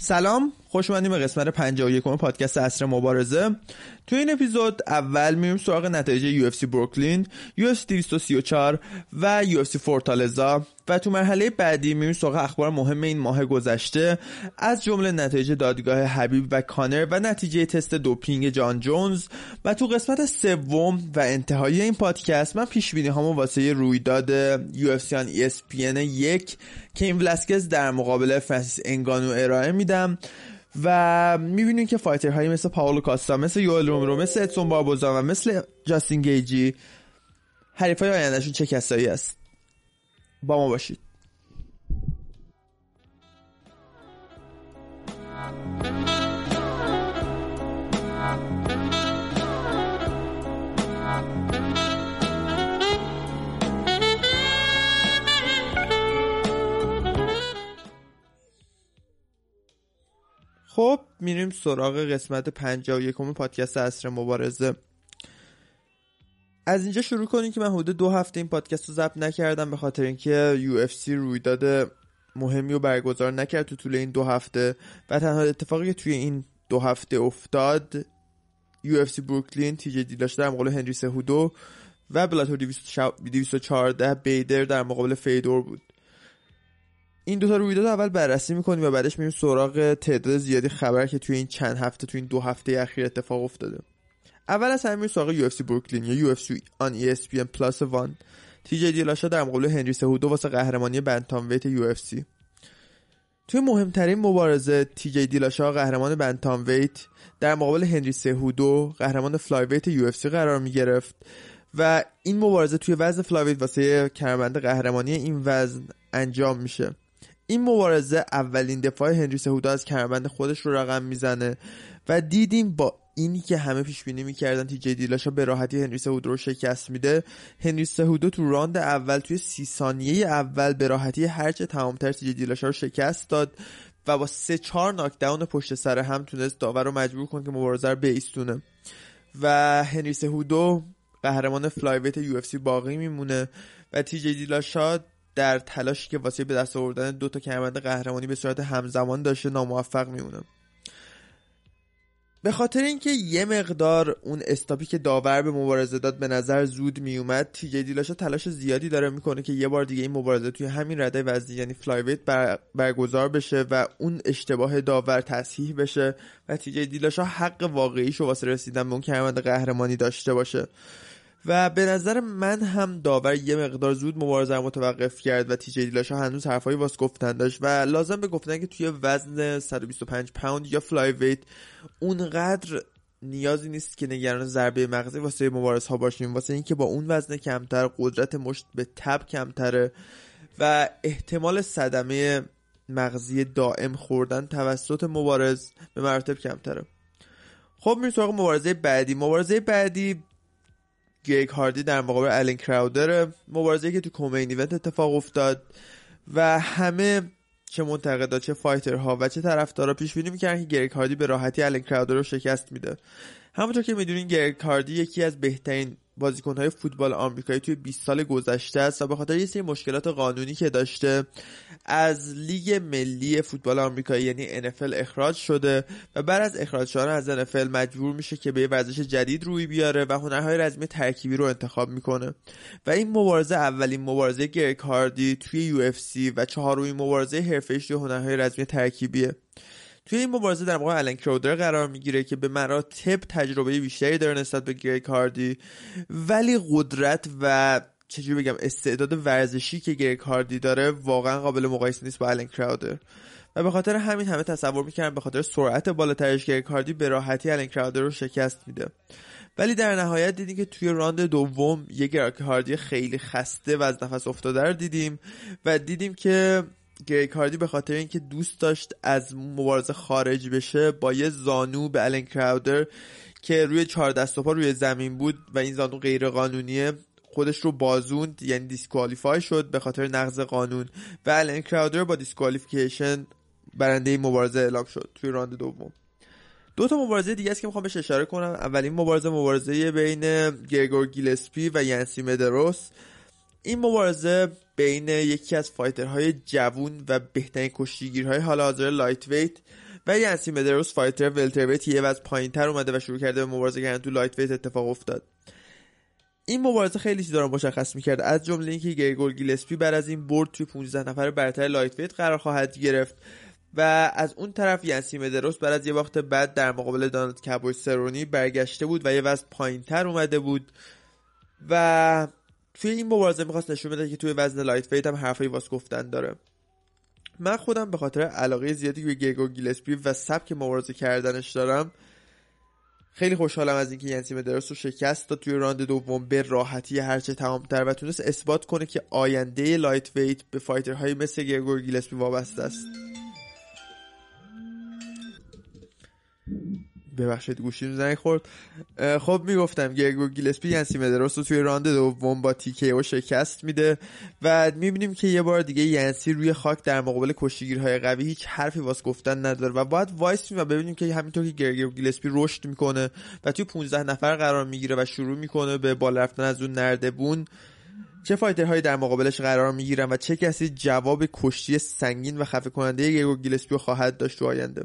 سلام. خوش اومدیم به قسمت 51 پادکست اصر مبارزه. تو این اپیزود اول میریم سراغ نتایج UFC بروکلین UFC 234 و UFC فورتالزا. و تو مرحله بعدی میریم سراغ اخبار مهم این ماه گذشته. از جمله نتایج دادگاه حبیب و کانر و نتیجه تست دوپینگ جان جونز. و تو قسمت سوم و انتهایی این پادکست من پیش بینی هامو واسه رویداد UFC آن ESPN یک که این ولاسکز در مقابل فرانسیس انگانو ارائه میدم. و می‌بینیم که فایتر هایی مثل پاولو کاستا مثل یوئل رومرو مثل ادسون باربوزا و مثل جاستین گیجی حریف های آیندهشون چه کسایی است؟ با ما باشید. خب میریم سراغ قسمت 51 پادکست عصر مبارزه. از اینجا شروع کنیم که من حدود دو هفته این پادکست رو ضبط نکردم به خاطر اینکه UFC رویداد مهمی رو برگزار نکرد تو طول این دو هفته و تنها اتفاقی که توی این دو هفته افتاد UFC بروکلین تی جی دیلاشا در مقابل هنری سهودو و بلاتور 214 بیدر در مقابل فیدور بود. این دوتا رویداد اول بررسی می‌کنیم و بعدش میریم سراغ تعداد زیادی خبر که توی این چند هفته توی این دو هفته اخیر اتفاق افتاده. اول از همه سراغ UFC بروکلین یا UFC on ESPN Plus One. تی جی دیلاشا در مقابل هنری سهودو واسه قهرمانی bantamweight UFC توی مهمترین مبارزه تی جی دیلاشا قهرمان bantamweight در مقابل هنری سهودو قهرمان flyweight UFC قرار می‌گرفت و این مبارزه توی وزن flyweight واسه کمربند قهرمانی این وزن انجام میشه. این مبارزه اولین دفاع هنری سهودو از کمربند خودش رو رقم می‌زنه و دیدیم با اینی که همه پیش بینی می‌کردن تی جی دیلاشا به راحتی هنری سهودو رو شکست میده. هنری سهودو تو راند اول توی سی ثانیه اول به راحتی هرچه تمامتر تی دیلاشا رو شکست داد و با سه چهار knockdown پشت سر هم تونست داور رو مجبور کنه که مبارزه رو بایستونه. و هنری سهودو قهرمان flyweight UFC باقی میمونه و تی جی دیلاشا در تلاشی که واسه به دست آوردن دو تا کمربند قهرمانی به صورت همزمان داشته ناموفق میمونه به خاطر اینکه یه مقدار اون stop ی که داور به مبارزه داد به نظر زود میومد تی جی دیلاشا تلاش زیادی داره می‌کنه که یه بار دیگه این مبارزه توی همین رده وزنی یعنی flyweight بر برگزار بشه و اون اشتباه داور تصحیح بشه و تی جی دیلاشا حق واقعیشو واسه رسیدن به اون کمربند قهرمانی داشته باشه. و به نظر من هم داور یه مقدار زود مبارزه متوقف کرد و تیجی دیلاشا هنوز حرفایی واس گفتن داشت و لازم به گفتن که توی وزن 125 پوند یا فلای ویت اونقدر نیازی نیست که نگران ضربه مغزی واسه مبارز ها باشیم. واسه اینکه با اون وزن کمتر قدرت مشت به تب کمتره و احتمال صدمه مغزی دائم خوردن توسط مبارز به مراتب کمتره. خب میریم سراغ مبارزه بعدی. مبارزه بعدی گریگ هاردی در مقابل الین کراودر مبارزه که تو co-main event اتفاق افتاد و همه چه منتقدا چه fighter ها و چه طرفدارا پیش بینی می‌کردن که گریگ هاردی به راحتی الین کراودر رو شکست میده. همونطور که می‌دونین گریگ هاردی یکی از بهترین بازیکنهای فوتبال آمریکایی توی 20 سال گذشته است و به خاطر یه سری مشکلات قانونی که داشته از لیگ ملی فوتبال آمریکایی یعنی NFL اخراج شده و بعد از اخراج شدن از NFL مجبور میشه که به ورزش جدید روی بیاره و هنرهای رزمی ترکیبی رو انتخاب می‌کنه. و این مبارزه اولین مبارزه گریگ هاردی توی UFC و چهارمین مبارزه حرفه‌ایش توی هنرهای رزمی ترکیبیه. توی این مبارزه در مقابل الن کراودر قرار می‌گیره که به مراتب تجربه بیشتری داره نسبت به گریگ هاردی. ولی قدرت و چجوری بگم استعداد ورزشی که گریگ هاردی داره واقعا قابل مقایسه نیست با الن کراودر و به خاطر همین همه تصور می‌کردن به خاطر سرعت بالاترش گریگ هاردی به راحتی الن کراودر رو شکست میده. ولی در نهایت دیدیم که توی راند دوم یه گریگ هاردی خیلی خسته و از نفس افتاده رو دیدیم و دیدیم که گریگ هاردی به خاطر اینکه دوست داشت از مبارزه خارج بشه با یه زانو به الن کراودر که روی چهار دست و پا روی زمین بود و این زانو غیر قانونیه خودش رو بازوند یعنی disqualify شد به خاطر نقض قانون و الن کراودر با disqualification برنده مبارزه اعلام شد توی راند دوم. دو تا مبارزه دیگه است که می‌خوام بهش اشاره کنم. اولین مبارزه مبارزه بین گرگور گیلسپی و ینسی مدروس. این مبارزه بین یکی از fighter های جوون و بهترین کشتیگیرهای حال حاضر lightweight و ینسی مدروس fighter welterweight یه وزن پایینتر اومده و شروع کرده به مبارزه کردن تو lightweight اتفاق افتاد. این مبارزه خیلی چیزا رو مشخص می‌کرد. از جمله اینکه گرگور گیلسپی بعد از این برد توی 15 نفر برتر lightweight قرار خواهد گرفت و از اون طرف ینسی مدروس بعد از یه باخت بد در مقابل دانالد کابوی سرونی برگشته بود و یه وزن پایینتر اومده بود و توی این مبارزه می‌خواست نشون بده که توی وزن lightweight هم حرفایی واسه گفتن داره. من خودم به خاطر علاقه زیادی به گرگور گیلسپی و سبک مبارزه کردنش دارم. خیلی خوشحالم از اینکه ینسی مدروس رو شکست داد توی راند دوم به راحتی هرچه تمامتر و تونست اثبات کنه که آینده lightweight به fighter هایی مثل گرگور گیلسپی وابسته است. ببخشید گوشیم زنگ خورد. خب می‌گفتم گرگو گیلسپی ینسی مدروس رو توی راند دوم با TKO شکست میده و می‌بینیم که یه بار دیگه ینسی روی خاک در مقابل کشتیگیرهای قوی هیچ حرفی واسه گفتن نداره و باید وایسیم و ببینیم که همینطور که گرگو گیلسپی رشد می‌کنه و توی 15 نفر قرار می‌گیره و شروع می‌کنه به بالا رفتن از اون نردبون چه fighter هایی در مقابلش قرار می‌گیرن و چه کسی جواب کشتی سنگین و خفه کننده گرگو گیلسپی خواهد داشت تو آینده.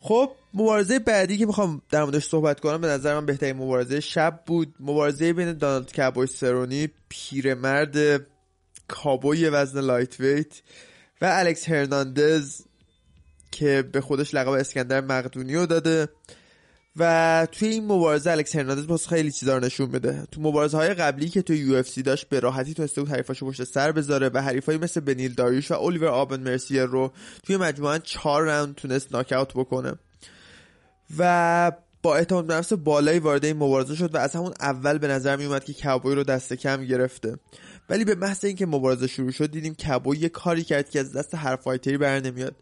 خب مبارزه بعدی که می‌خوام در موردش صحبت کنم به نظر من بهترین مبارزه شب بود. مبارزه بین دانالد کابوی سرونی پیرمرد کابوی وزن lightweight و الکس هرناندز که به خودش لقب اسکندر مقدونی رو داده. و توی این مبارزه الکس هرناندز باز خیلی چیزا نشون میده. تو مبارزه های قبلی که توی یو داشت به راحتی تونسته بود حریفاشو پشت سر بذاره و حریفایی مثل بنیل داریوش و الیور آبن مرسیر رو توی مجموعا چهار راوند تونست ناک بکنه. و با اعتماد به نفس بالایی وارد این مبارزه شد و از همون اول به نظر می اومد که کابوی رو دست کم گرفته. ولی به محض اینکه مبارزه شروع شد دیدیم کابوی یه کاری کرد که از دست هر فایتری بر نمیاد.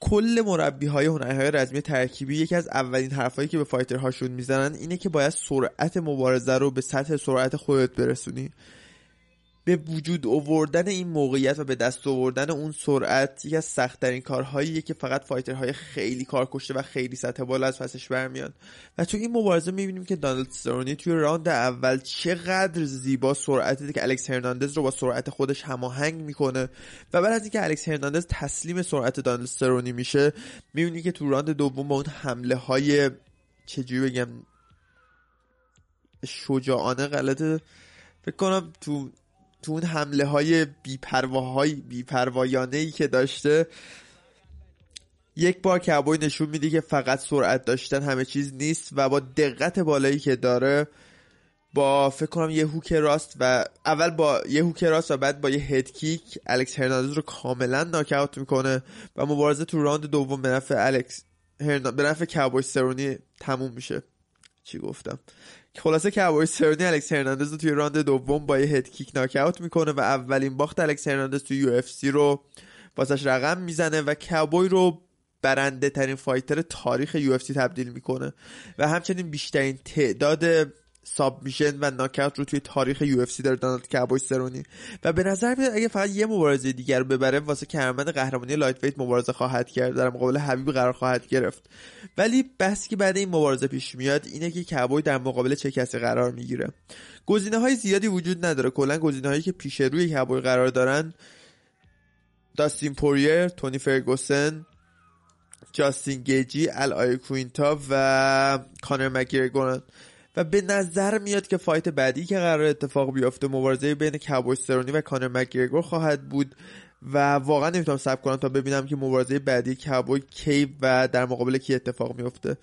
کل مربی های هنرهای رزمی ترکیبی یکی از اولین حرفایی که به fighter هاشون می‌زنن اینه که باید سرعت مبارزه رو به سطح سرعت خودت برسونی. به وجود آوردن این موقعیت و به دست آوردن اون سرعت یکی از سختترین کارهاییه که فقط fighter های خیلی کار کشته و خیلی سطح بالا از پسش برمیان. و تو این مبارزه می‌بینیم که دانالد سرونی توی راند اول چقدر زیبا سرعتی که الکس هرناندز رو با سرعت خودش هماهنگ می‌کنه. و بعد از اینکه الکس هرناندز تسلیم سرعت دانالد سترونی میشه می‌بینی که تو راند دوم با اون حمله های چجوری بگم شجاعانه غلطه. فکر کنم تو تو اون حمله های بیپروایانه ای که داشته یک بار کبوی نشون میده که فقط سرعت داشتن همه چیز نیست و با دقت بالایی که داره با فکر کنم یه هوک راست و اول با یه هوک راست و بعد با یه هد کیک الکس هرناندز رو کاملا ناک می‌کنه و مبارزه تو راند دوم به نفع الکس به نفع کابوی سرونی تموم میشه. چی گفتم. خلاصه کابوی سرونی الکس هرناندز رو توی راند دوم با یه head kick ناک اوت می‌کنه و اولین باخت الکس هرناندز توی یو اف سی رو واسش رقم می‌زنه و کابوی رو برنده ترین fighter تاریخ یو اف سی تبدیل می‌کنه. و همچنین بیشترین تعداد submission و ناکاوت رو توی تاریخ یو اف سی داره دانالد کابوی سرونی و به نظر میاد اگه فقط یه مبارزه دیگر رو ببره واسه کمربند قهرمانی lightweight مبارزه خواهد کرد. در مقابل حبیب قرار خواهد گرفت. ولی بحثی که بعد این مبارزه پیش میاد اینه که کابوی در مقابل چه کسی قرار می‌گیره. گزینه های زیادی وجود نداره. کلا گزینه هایی که پیش روی کابوی قرار دارن داستین پوریر تونی فرگوسن جاستین گیجی ال کوینتا و کانر مکگرگور. و به نظر میاد که فایت بعدی که قرار اتفاق بیفته مبارزه بین کابوی سرونی و کانر مکگرگور خواهد بود و واقعا نمی‌تونم صبر کنم تا ببینم که مبارزه بعدی کابوی کی و در مقابل کی اتفاق میفته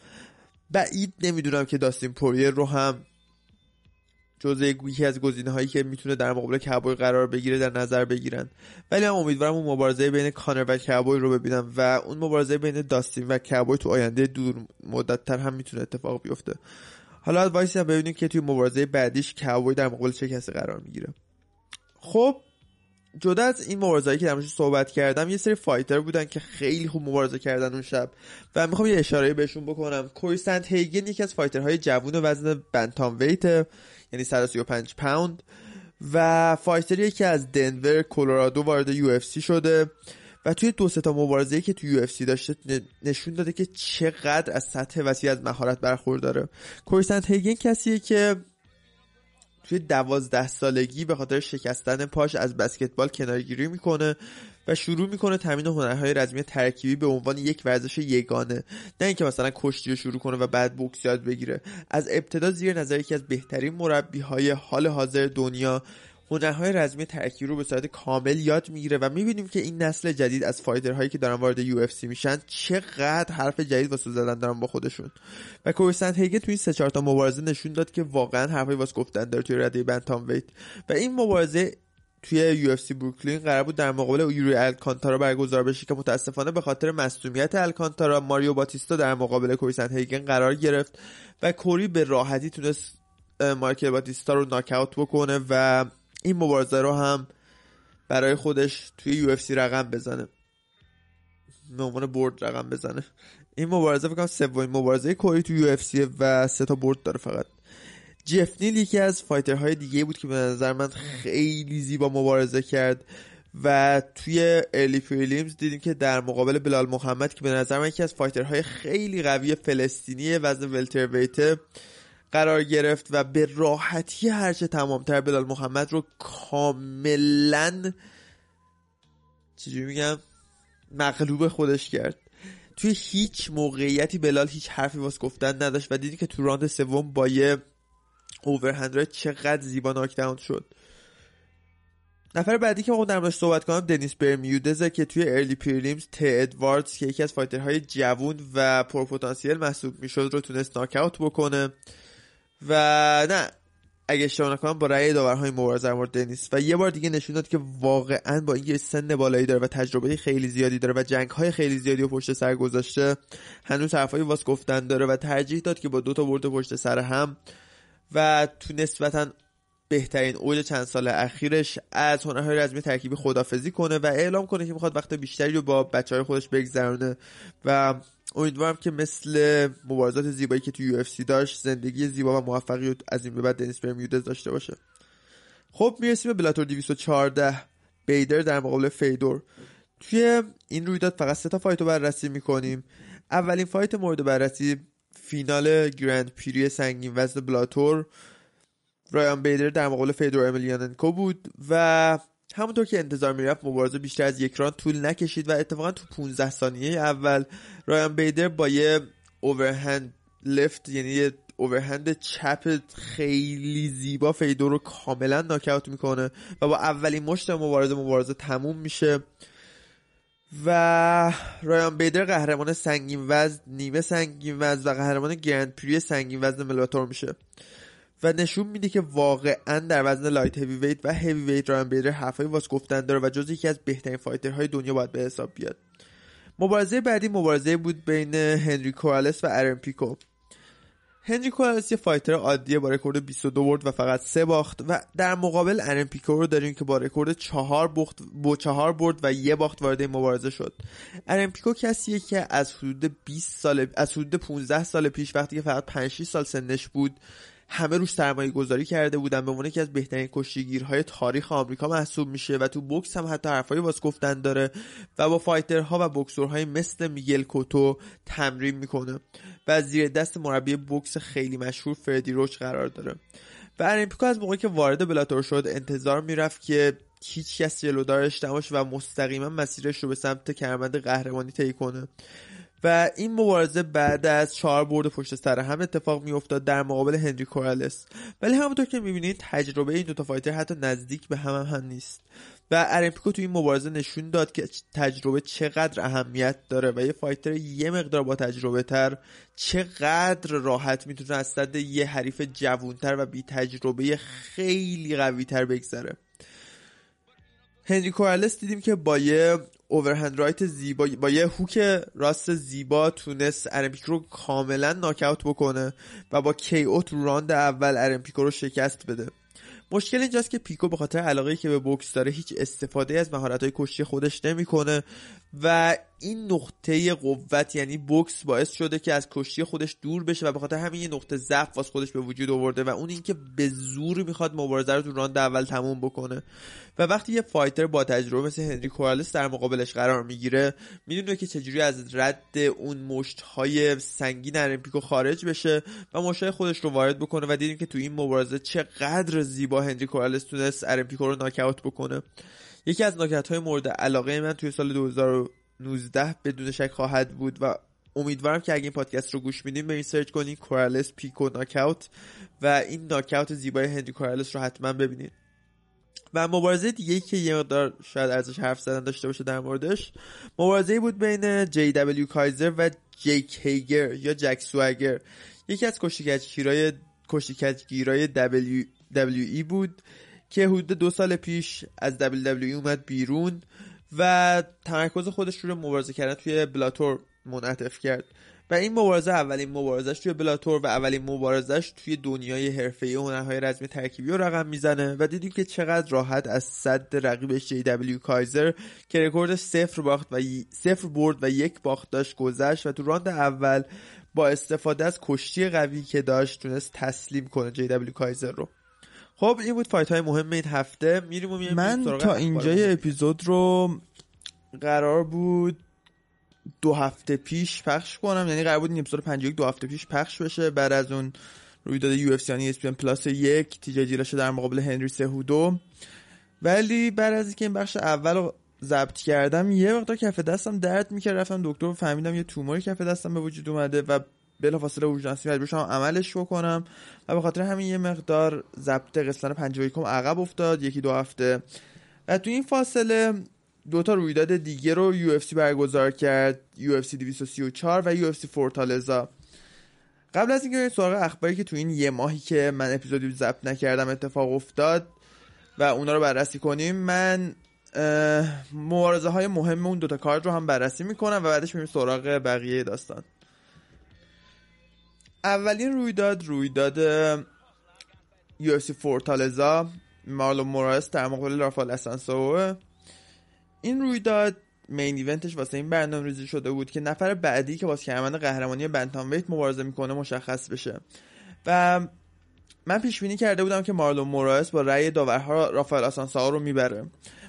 بعید نمی‌دونم که داستین پوریر رو هم جزء یکی از گزینه هایی که می‌تونه در مقابل کابوی قرار بگیره در نظر بگیرن. ولی من امیدوارم اون مبارزه بین کانر و کابوی رو ببینم و اون مبارزه بین داستین و کابوی تو آینده دور مدت تر هم می‌تونه اتفاق بیفته. حالا از وایسیم ببینیم که توی مبارزه بعدیش کابوی در مقابل چه کسی قرار می‌گیره. خب جدا از این مبارزه‌ای که درموردش صحبت کردم یه سری fighter بودن که خیلی خوب مبارزه کردن اون شب و می‌خوام یه اشاره بهشون بکنم. کوری سندهیگن یکی از fighter های جوون وزن bantamweight یعنی 135 پوند و fighter ی که از دنور کلرادو وارد یو اف سی شده. و توی دو تا مبارزه‌ای که توی یو داشته نشون داده که چقدر از سطح وسیع از مهارت برخورداره. کوریسنت هیگن کسیه که توی دوازده سالگی به خاطر شکستن پاش از بسکتبال کنارگیری می‌کنه و شروع می‌کنه تمرین هنرهای رزمی ترکیبی به عنوان یک ورزش یگانه. نه اینکه مثلا کشتی رو شروع کنه و بعد بوکس یاد بگیره. از ابتدا زیر نظر یکی از بهترین مربی های حال حاضر دنیا هنرهای رزمی ترکیبی رو به صورت کامل یاد می‌گیره و می‌بینیم که این نسل جدید از fighter هایی که دارن وارد یو اف سی میشن چقدر حرف جدید واسه زدن دارن با خودشون. و کوری هیگن توی این سه چهار تا مبارزه نشون داد که واقعا حرفای واسه گفتن داره توی رده bantamweight و این مبارزه توی یو اف سی بروکلین قرار بود در مقابل یوری الکانتارا برگزار بشه که متاسفانه به خاطر مصدومیت الکانتارا ماریو باتیستا در مقابل کوری هیگن قرار گرفت و کوری به راحتی تونست مایکل باتیستا رو ناکاوت بکنه و این مبارزه رو هم برای خودش توی یو رقم بزنه. به عنوان برد رقم بزنه. این مبارزه فکر کنم سومین مبارزه کوری توی یو و سه تا برد داره فقط. جف نیل یکی از fighter های دیگه بود که به نظر من خیلی زیبا مبارزه کرد و توی early prelims دیدیم که در مقابل بلال محمد که به نظر من یکی از fighter های خیلی قوی فلسطینی وزن welter قرار گرفت و به راحتی هرچه تمامتر بلال محمد رو کاملا چجوری میگم مغلوب خودش کرد. توی هیچ موقعیتی بلال هیچ حرفی واسه گفتن نداشت و دیدی که تو راند سوم با یه overhand چقدر زیبا knockdown شد. نفر بعدی که ما در صحبت کنم دنیس برمیودز ه که توی early prelims ت ادواردز که یکی از fighter های جوون و پرپتانسیل محسوب می‌شد رو تونست ناکاوت بکنه. و نه اگه اشتباه نکنم با رأی داورهای مبارزه در مورد دنیس. و یه بار دیگه نشون داد که واقعا با اینکه سن بالایی داره و تجربه خیلی زیادی داره و جنگ های خیلی زیادی و پشت سر گذاشته هنوز حرفایی واس گفتن داره و ترجیح داد که با دو تا برد پشت سر هم و تو نسبتا بهترین اوج چند سال اخیرش از هنرهای رزمی ترکیبی خدافزی کنه و اعلام کنه که می‌خواد وقت بیشتری رو با بچه های خودش بگذرونه. و امیدوارم که مثل مبارزات زیبایی که تو یو داشت زندگی زیبا و موفقی از این به بعد دنیس برمیودز داشته باشه. خب می‌رسیم به بلاتور 214 بیدر در مقابل فیدور. توی این رویداد فقط سه تا fight رو بررسی می‌کنیم. اولین fight مورد بررسی فینال Grand Prix سنگین وزن بلاتور. رایان بیدر در مقابل فیدور امیلیاننکو بود و همونطور که انتظار می‌رفت مبارزه بیشتر از یک راند طول نکشید و اتفاقا تو 15 ثانیه اول رایان بیدر با یه overhand left یعنی یه overhand چپ خیلی زیبا فیدور رو کاملا ناکاوت می‌کنه و با اولین مشت مبارزه مبارزه تموم میشه و رایان بیدر قهرمان سنگین وزن نیمه سنگین وزن و قهرمان Grand Prix سنگین وزن بلاتور میشه. و نشون میده که واقعا در وزن light heavyweight و heavyweight رایان بیدر حرفای واس گفتن داره و جز یکی از بهترین fighter های دنیا باید به حساب بیاد. مبارزه بعدی مبارزه بود بین هنری کورالس و ارن پیکو. هنری کورالس یه fighter عادیه با رکورد 22 برد و فقط سه باخت و در مقابل ارن پیکو رو داریم که با رکورد 4 باخت با 4 برد و یه باخت وارد مبارزه شد. ارن پیکو کسیه که از حدود 20 سال از حدود 15 سال پیش وقتی که فقط 5 سال سنش بود همه روش سرمایه گذاری کرده بودن به عنوان یکی از بهترین کشتیگیرهای تاریخ آمریکا محسوب میشه و تو بوکس هم حتی حرفایی واسه گفتن داره و با fighter ها و بوکسورهای مثل میگل کوتو تمرین می‌کنه و زیر دست مربی بوکس خیلی مشهور فردی روچ قرار داره. و ارن پیکو از موقعی که وارد بلاتور شد انتظار می‌رفت که هیچ کس جلودارش نباشه و مستقیما مسیرش رو به سمت کمربند قهرمانی طی کنه. و این مبارزه بعد از چهار برد پشت سر هم اتفاق میافتاد در مقابل هنری کورالس. ولی همونطور که می‌بینید تجربه این دوتا fighter حتی نزدیک به هم, هم, نیست. و ارن پیکو تو این مبارزه نشون داد که تجربه چقدر اهمیت داره و یه fighter یه مقدار با تجربه تر چقدر راحت می‌تونه از سد یه حریف جوونتر و بی تجربه خیلی قوی تر بگذره. هنری کورالس دیدیم که با یه overhand right زیبا با یه هوک راست زیبا تونست ارن پیکو رو کاملا ناکاوت بکنه و با KO تو راند اول ارن پیکو رو شکست بده. مشکل اینجاست که پیکو به خاطر علاقه که به بوکس داره هیچ استفاده از مهارت های کشتی خودش نمی‌کنه و این نقطه قوت یعنی بوکس باعث شده که از کشتی خودش دور بشه و به خاطر همین یه نقطه ضعف واس خودش به وجود آورده و اون اینکه به زور می‌خواد مبارزه رو تو راند اول تموم بکنه. و وقتی یه fighter با تجربه مثل هنری کورالس در مقابلش قرار می‌گیره می‌دونه که چجوری از رد اون مشت های سنگین آرون پیکو خارج بشه و مشت خودش رو وارد بکنه و دیدیم که تو این مبارزه چقدر زیبا هنری کورالس تونست آرون پیکو رو ناکاوت بکنه. یکی از ناکاوت های مورد علاقه من توی سال 2019 بدون شک خواهد بود و امیدوارم که اگه این پادکست رو گوش میدین برین search کنین کورالس پیکو ناکاوت و این ناکاوت زیبای هنری کورالس رو حتما ببینید و مبارزه دیگه که یه مقدار شاید ارزش حرف زدن داشته باشه در موردش مبارزه بود بین جی دبلیو کایزر و جیک هیگر یا جک سواگر یکی از کشتیکجگیرای کشتیکجگیرای دبلیو ای بود که حدود دو سال پیش از ای اومد بیرون. و تمرکز خودش رو مبارزه کردن توی بلاتور منعطف کرد. و این مبارزه اولین مبارزش توی بلاتور و اولین مبارزش توی دنیای حرفه‌ای هنرهای رزمی ترکیبی رو رقم می‌زنه و دیدیم که چقدر راحت از صد رقیبش جی دبلیو کایزر که رکورد صفر باخت و صفر برد و یک باخت داشت گذشت و تو راند اول با استفاده از کشتی قوی که داشت تونست تسلیم کنه جی دبلیو کایزر رو. خب این بود fight های مهم این هفته. میریم و من تا اینجای اپیزود رو قرار بود دو هفته پیش پخش کنم. یعنی قرار بود این اپیزود 51 دو هفته پیش پخش بشه. بعد از اون رویداد UFC یعنی ESPN Plus یک تی جی دیلاشا در مقابل هنری سهودو ولی بعد از اینکه این بخش اول رو ضبط کردم یه وقتا کف دستم درد می‌کرد. رفتم دکتر و فهمیدم یه توموری کف دستم به وجود اومده و بلافاصله اورژانسی مجبور شدم عملش بکنم. و به خاطر همین یه مقدار ضبط قسمت 51 عقب افتاد یکی دو هفته. و تو این فاصله دو تا رویداد دیگه رو UFC برگزار کرد UFC 234 و UFC فورتالزا. قبل از اینکه سراغ اخباری که تو این یه ماهی که من اپیزودی ضبط نکردم اتفاق افتاد و اونا رو بررسی کنیم من مبارزه های مهم اون دوتا کارت رو هم بررسی می‌کنم و بعدش میریم سراغ بقیه داستان. اولین رویداد رویداد UFC فورتالزا مارلو مورایس در مقابل رافال اسانسو. این رویداد main event ش واسه این برنامه ریزی شده بود که نفر بعدی که واسه کمربند قهرمانی bantamweight مبارزه می‌کنه مشخص بشه. و من پیش بینی کرده بودم که مارلون مورایس با رأی داورها رافائل آسانساو رو می‌بره.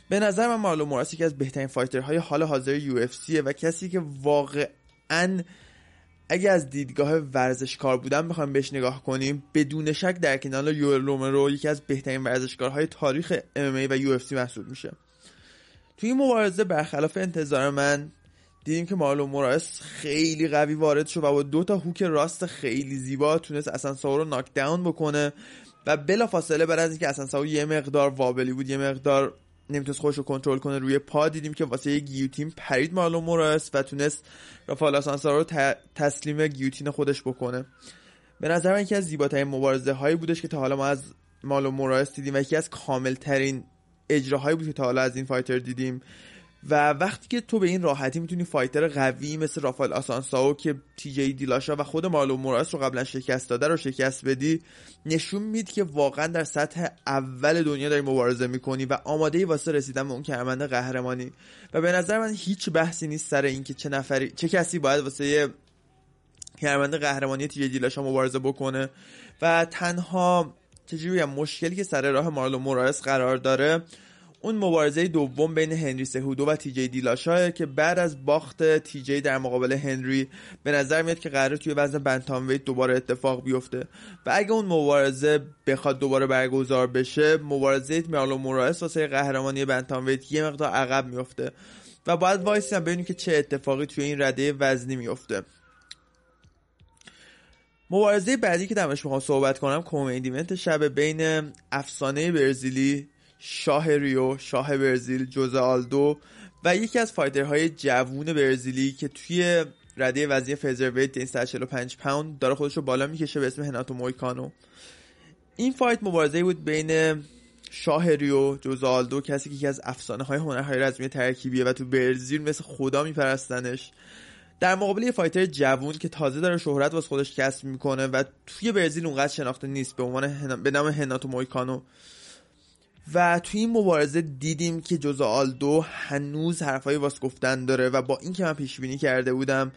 به نظر من مارلون مورایس یکی از بهترین fighter های حال حاضر UFC و کسی که واقعا اگه از دیدگاه ورزشکار بودن بخوایم بهش نگاه کنیم بدون شک در کنار یوئل رومرو یکی از بهترین ورزشکارهای تاریخ MMA محسوب میشه. توی این مبارزه برخلاف انتظار من دیدیم که مارلون مورایس خیلی قوی وارد شد و با دو تا hook راست خیلی زیبا تونست اسانساو رو knockdown بکنه و بلا فاصله بعد از اینکه اسانساو یه مقدار wobbly بود یه مقدار نمی‌تونست خودش رو کنترل کنه روی پا دیدیم که واسه یه گیوتین پرید مارلون مورایس و تونست رافال اسانساو رو تسلیم گیوتین خودش بکنه. به نظر من یکی از زیباترین مبارزه هایی بودش که تا حالا ما از مارلون مورایس دیدیم و یکی از کامل ترین اجراهایی بود که تا حالا از این fighter دیدیم. و وقتی که تو به این راحتی می‌تونی fighter قوی مثل رافال آسانساو که تی جی دیلاشا و خود مارلو موراس رو قبلا شکست داده رو شکست بدی نشون میده که واقعا در سطح اول دنیا داری مبارزه می‌کنی و آماده واسه رسیدن به اون کرمند قهرمانی. و به نظر من هیچ بحثی نیست سر اینکه چه نفری چه کسی باید واسه کرمند قهرمانی تی جی دیلاشا مبارزه بکنه. و تنها چجوری مشکلی که سر راه مارلو مورایس قرار داره اون مبارزه دوم بین هنری سهودو و تی جی دیلاشا که بعد از باخت تی جی در مقابل هنری به نظر میاد که قرار توی وزن bantamweight دوباره اتفاق بیفته. و اگه اون مبارزه بخواد دوباره برگزار بشه مبارزه مارلو مورایس واسه قهرمانی bantamweight یه مقدار عقب میفته و باید وایسیم ببینیم که چه اتفاقی توی این رده وزنی میفته مبارزه بعدی که درمش می‌خوام صحبت کنم co-main event شب بین افسانه برزیلی شاه ریو شاه برزیل جوزه آلدو و یکی از fighter های جوون برزیلی که توی رده وزنی featherweight 145 پوند داره خودش رو بالا می‌کشه به اسم هناتو مویکانو. این fight مبارزه بود بین شاه ریو جوزالدو کسی که یکی از افسانه های هنرهای رزمی ترکیبیه و تو برزیل مثل خدا میپرستنش. در مقابل یه fighter جوون که تازه داره شهرت واسه خودش کسب می‌کنه و توی برزیل اونقدر شناخته نیست به عنوان هن... به نام هناتو مویکانو. و توی این مبارزه دیدیم که جوز آلدو هنوز حرفایی واسه گفتن داره و با اینکه من پیش بینی کرده بودم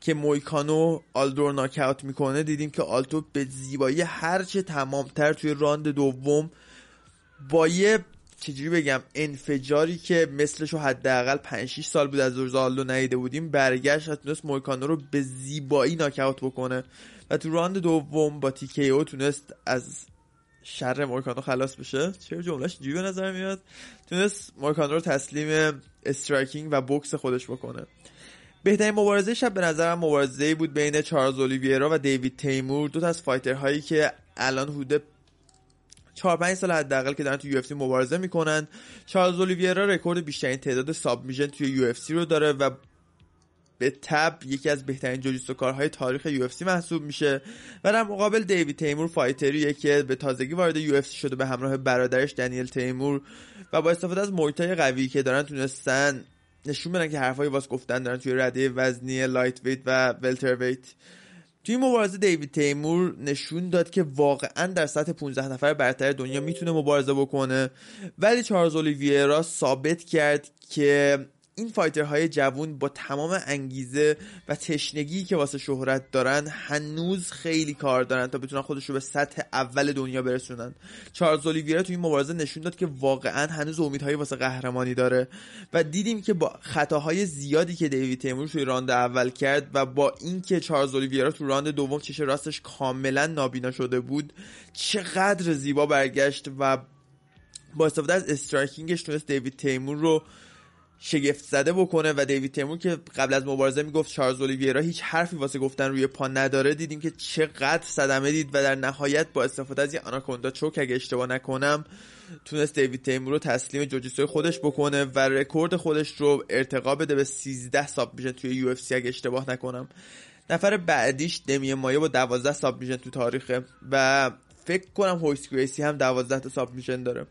که مویکانو آلدو رو ناکاوت می‌کنه دیدیم که آلدو به زیبایی هرچه تمامتر توی راند دوم با یه چجوری بگم انفجاری که مثلش رو حداقل 5 6 سال بود از آلدو ندیده بودیم برگشت تونست مویکانو رو به زیبایی ناکاوت بکنه. و تو راند دوم با TKO تونست از شر مویکانو خلاص بشه. چه جمله عجیبیه نظر میاد؟ تونست مویکانو رو تسلیم striking و بوکس خودش بکنه. بهترین مبارزه شب به نظرم مبارزه بود بین چارلز اولیویرا و دیوید تیمور دو تا از fighter هایی که الان حدود 4 5 سال حداقل که دارن تو UFC مبارزه می‌کنن. چارلز اولیویرا رکورد بیشترین تعداد submission توی UFC رو داره و به تبع یکی از بهترین jiu-jitsu کارهای تاریخ UFC محسوب میشه. و در مقابل دیوید تیمور fighter یه که به تازگی وارد UFC شده به همراه برادرش دنیل تیمور و با استفاده از موی تای قوی که دارن تونستن نشون بدن که حرفای واس گفتن دارن توی رده وزنی lightweight و welterweight توی مبارزه دیوید تیمور نشون داد که واقعا در سطح 15 نفر برتر دنیا می‌تونه مبارزه بکنه. ولی چارلز اولیویرا ثابت کرد که این fighter های جوون با تمام انگیزه و تشنگی که واسه شهرت دارن هنوز خیلی کار دارن تا بتونن خودش رو به سطح اول دنیا برسونن. چارلز اولیویرا توی این مبارزه نشون داد که واقعا هنوز امیدهایی واسه قهرمانی داره و دیدیم که با خطاهای زیادی که دیوید تیمور توی راند اول کرد و با اینکه چارلز اولیویرا تو راند دوم چش راستش کاملا نابینا شده بود چقدر زیبا برگشت و با استفاده از striking ش تونست دیوید تیمور رو شگفت زده بکنه و دیوید تیمور که قبل از مبارزه می‌گفت چارلز اولیویرا هیچ حرفی واسه گفتن روی پا نداره. دیدیم که چقدر صدمه دید و در نهایت با استفاده از یه anaconda choke اگه اشتباه نکنم تونست دیوید تیمور رو تسلیم جوجیسوی خودش بکنه و رکورد خودش رو ارتقا بده به 13 submission توی UFC اگه اشتباه نکنم. نفر بعدیش دمین مایا با 12 submission تو تاریخه و فکر کنم هویس هم 12 تا submission داره.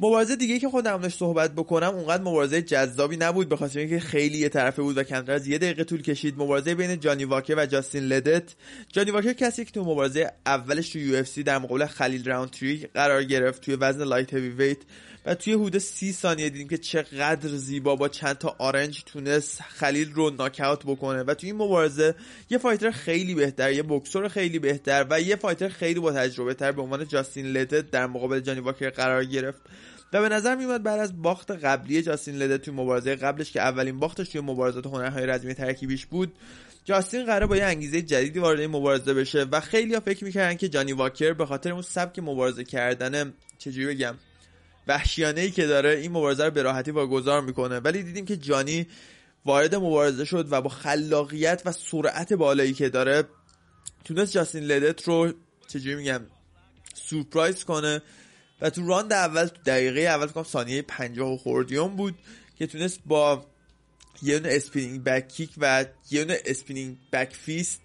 مبارزه دیگه که خودم داشت صحبت بکنم اونقدر مبارزه جذابی نبود. به خاطر اینکه خیلی یه طرفه بود و کمتر از یه دقیقه طول کشید. مبارزه بین جانی واکر و جاستین لدت. جانی واکر کسی که تو مبارزه اولش تو UFC در مقابل خلیل راونتری قرار گرفت توی وزن light heavyweight. و توی حدود سی ثانیه دیدیم که چقدر زیبا با چند تا آرنج تونست خلیل رو ناکاوت بکنه. و توی این مبارزه یه fighter خیلی بهتر یه بکسور خیلی بهتر و یه fighter خیلی با تجربه تر به عنوان جاستین لدت در مقابل جانی واکر قرار گرفت. و به نظر میومد بعد از باخت قبلی جاستین لده توی مبارزه قبلش که اولین باختش توی مبارزات هنرهای رزمی ترکیبیش بود جاستین قراره با یه انگیزه جدیدی وارد این مبارزه بشه و خیلی ها فکر می‌کردن که جانی واکر به خاطر اون سبک مبارزه کردن چجوری بگم وحشیانه ای که داره این مبارزه رو به راحتی واگذار می‌کنه. ولی دیدیم که جانی وارد مبارزه شد و با خلاقیت و سرعت بالایی که داره تونست جاستین لدت رو چجوری میگم سورپرایز کنه و تو راند اول تو دقیقه اول فکرم ثانیه 50 خورده‌ای اون بود که تونست با یه دونه spinning back kick و یه دونه spinning back fist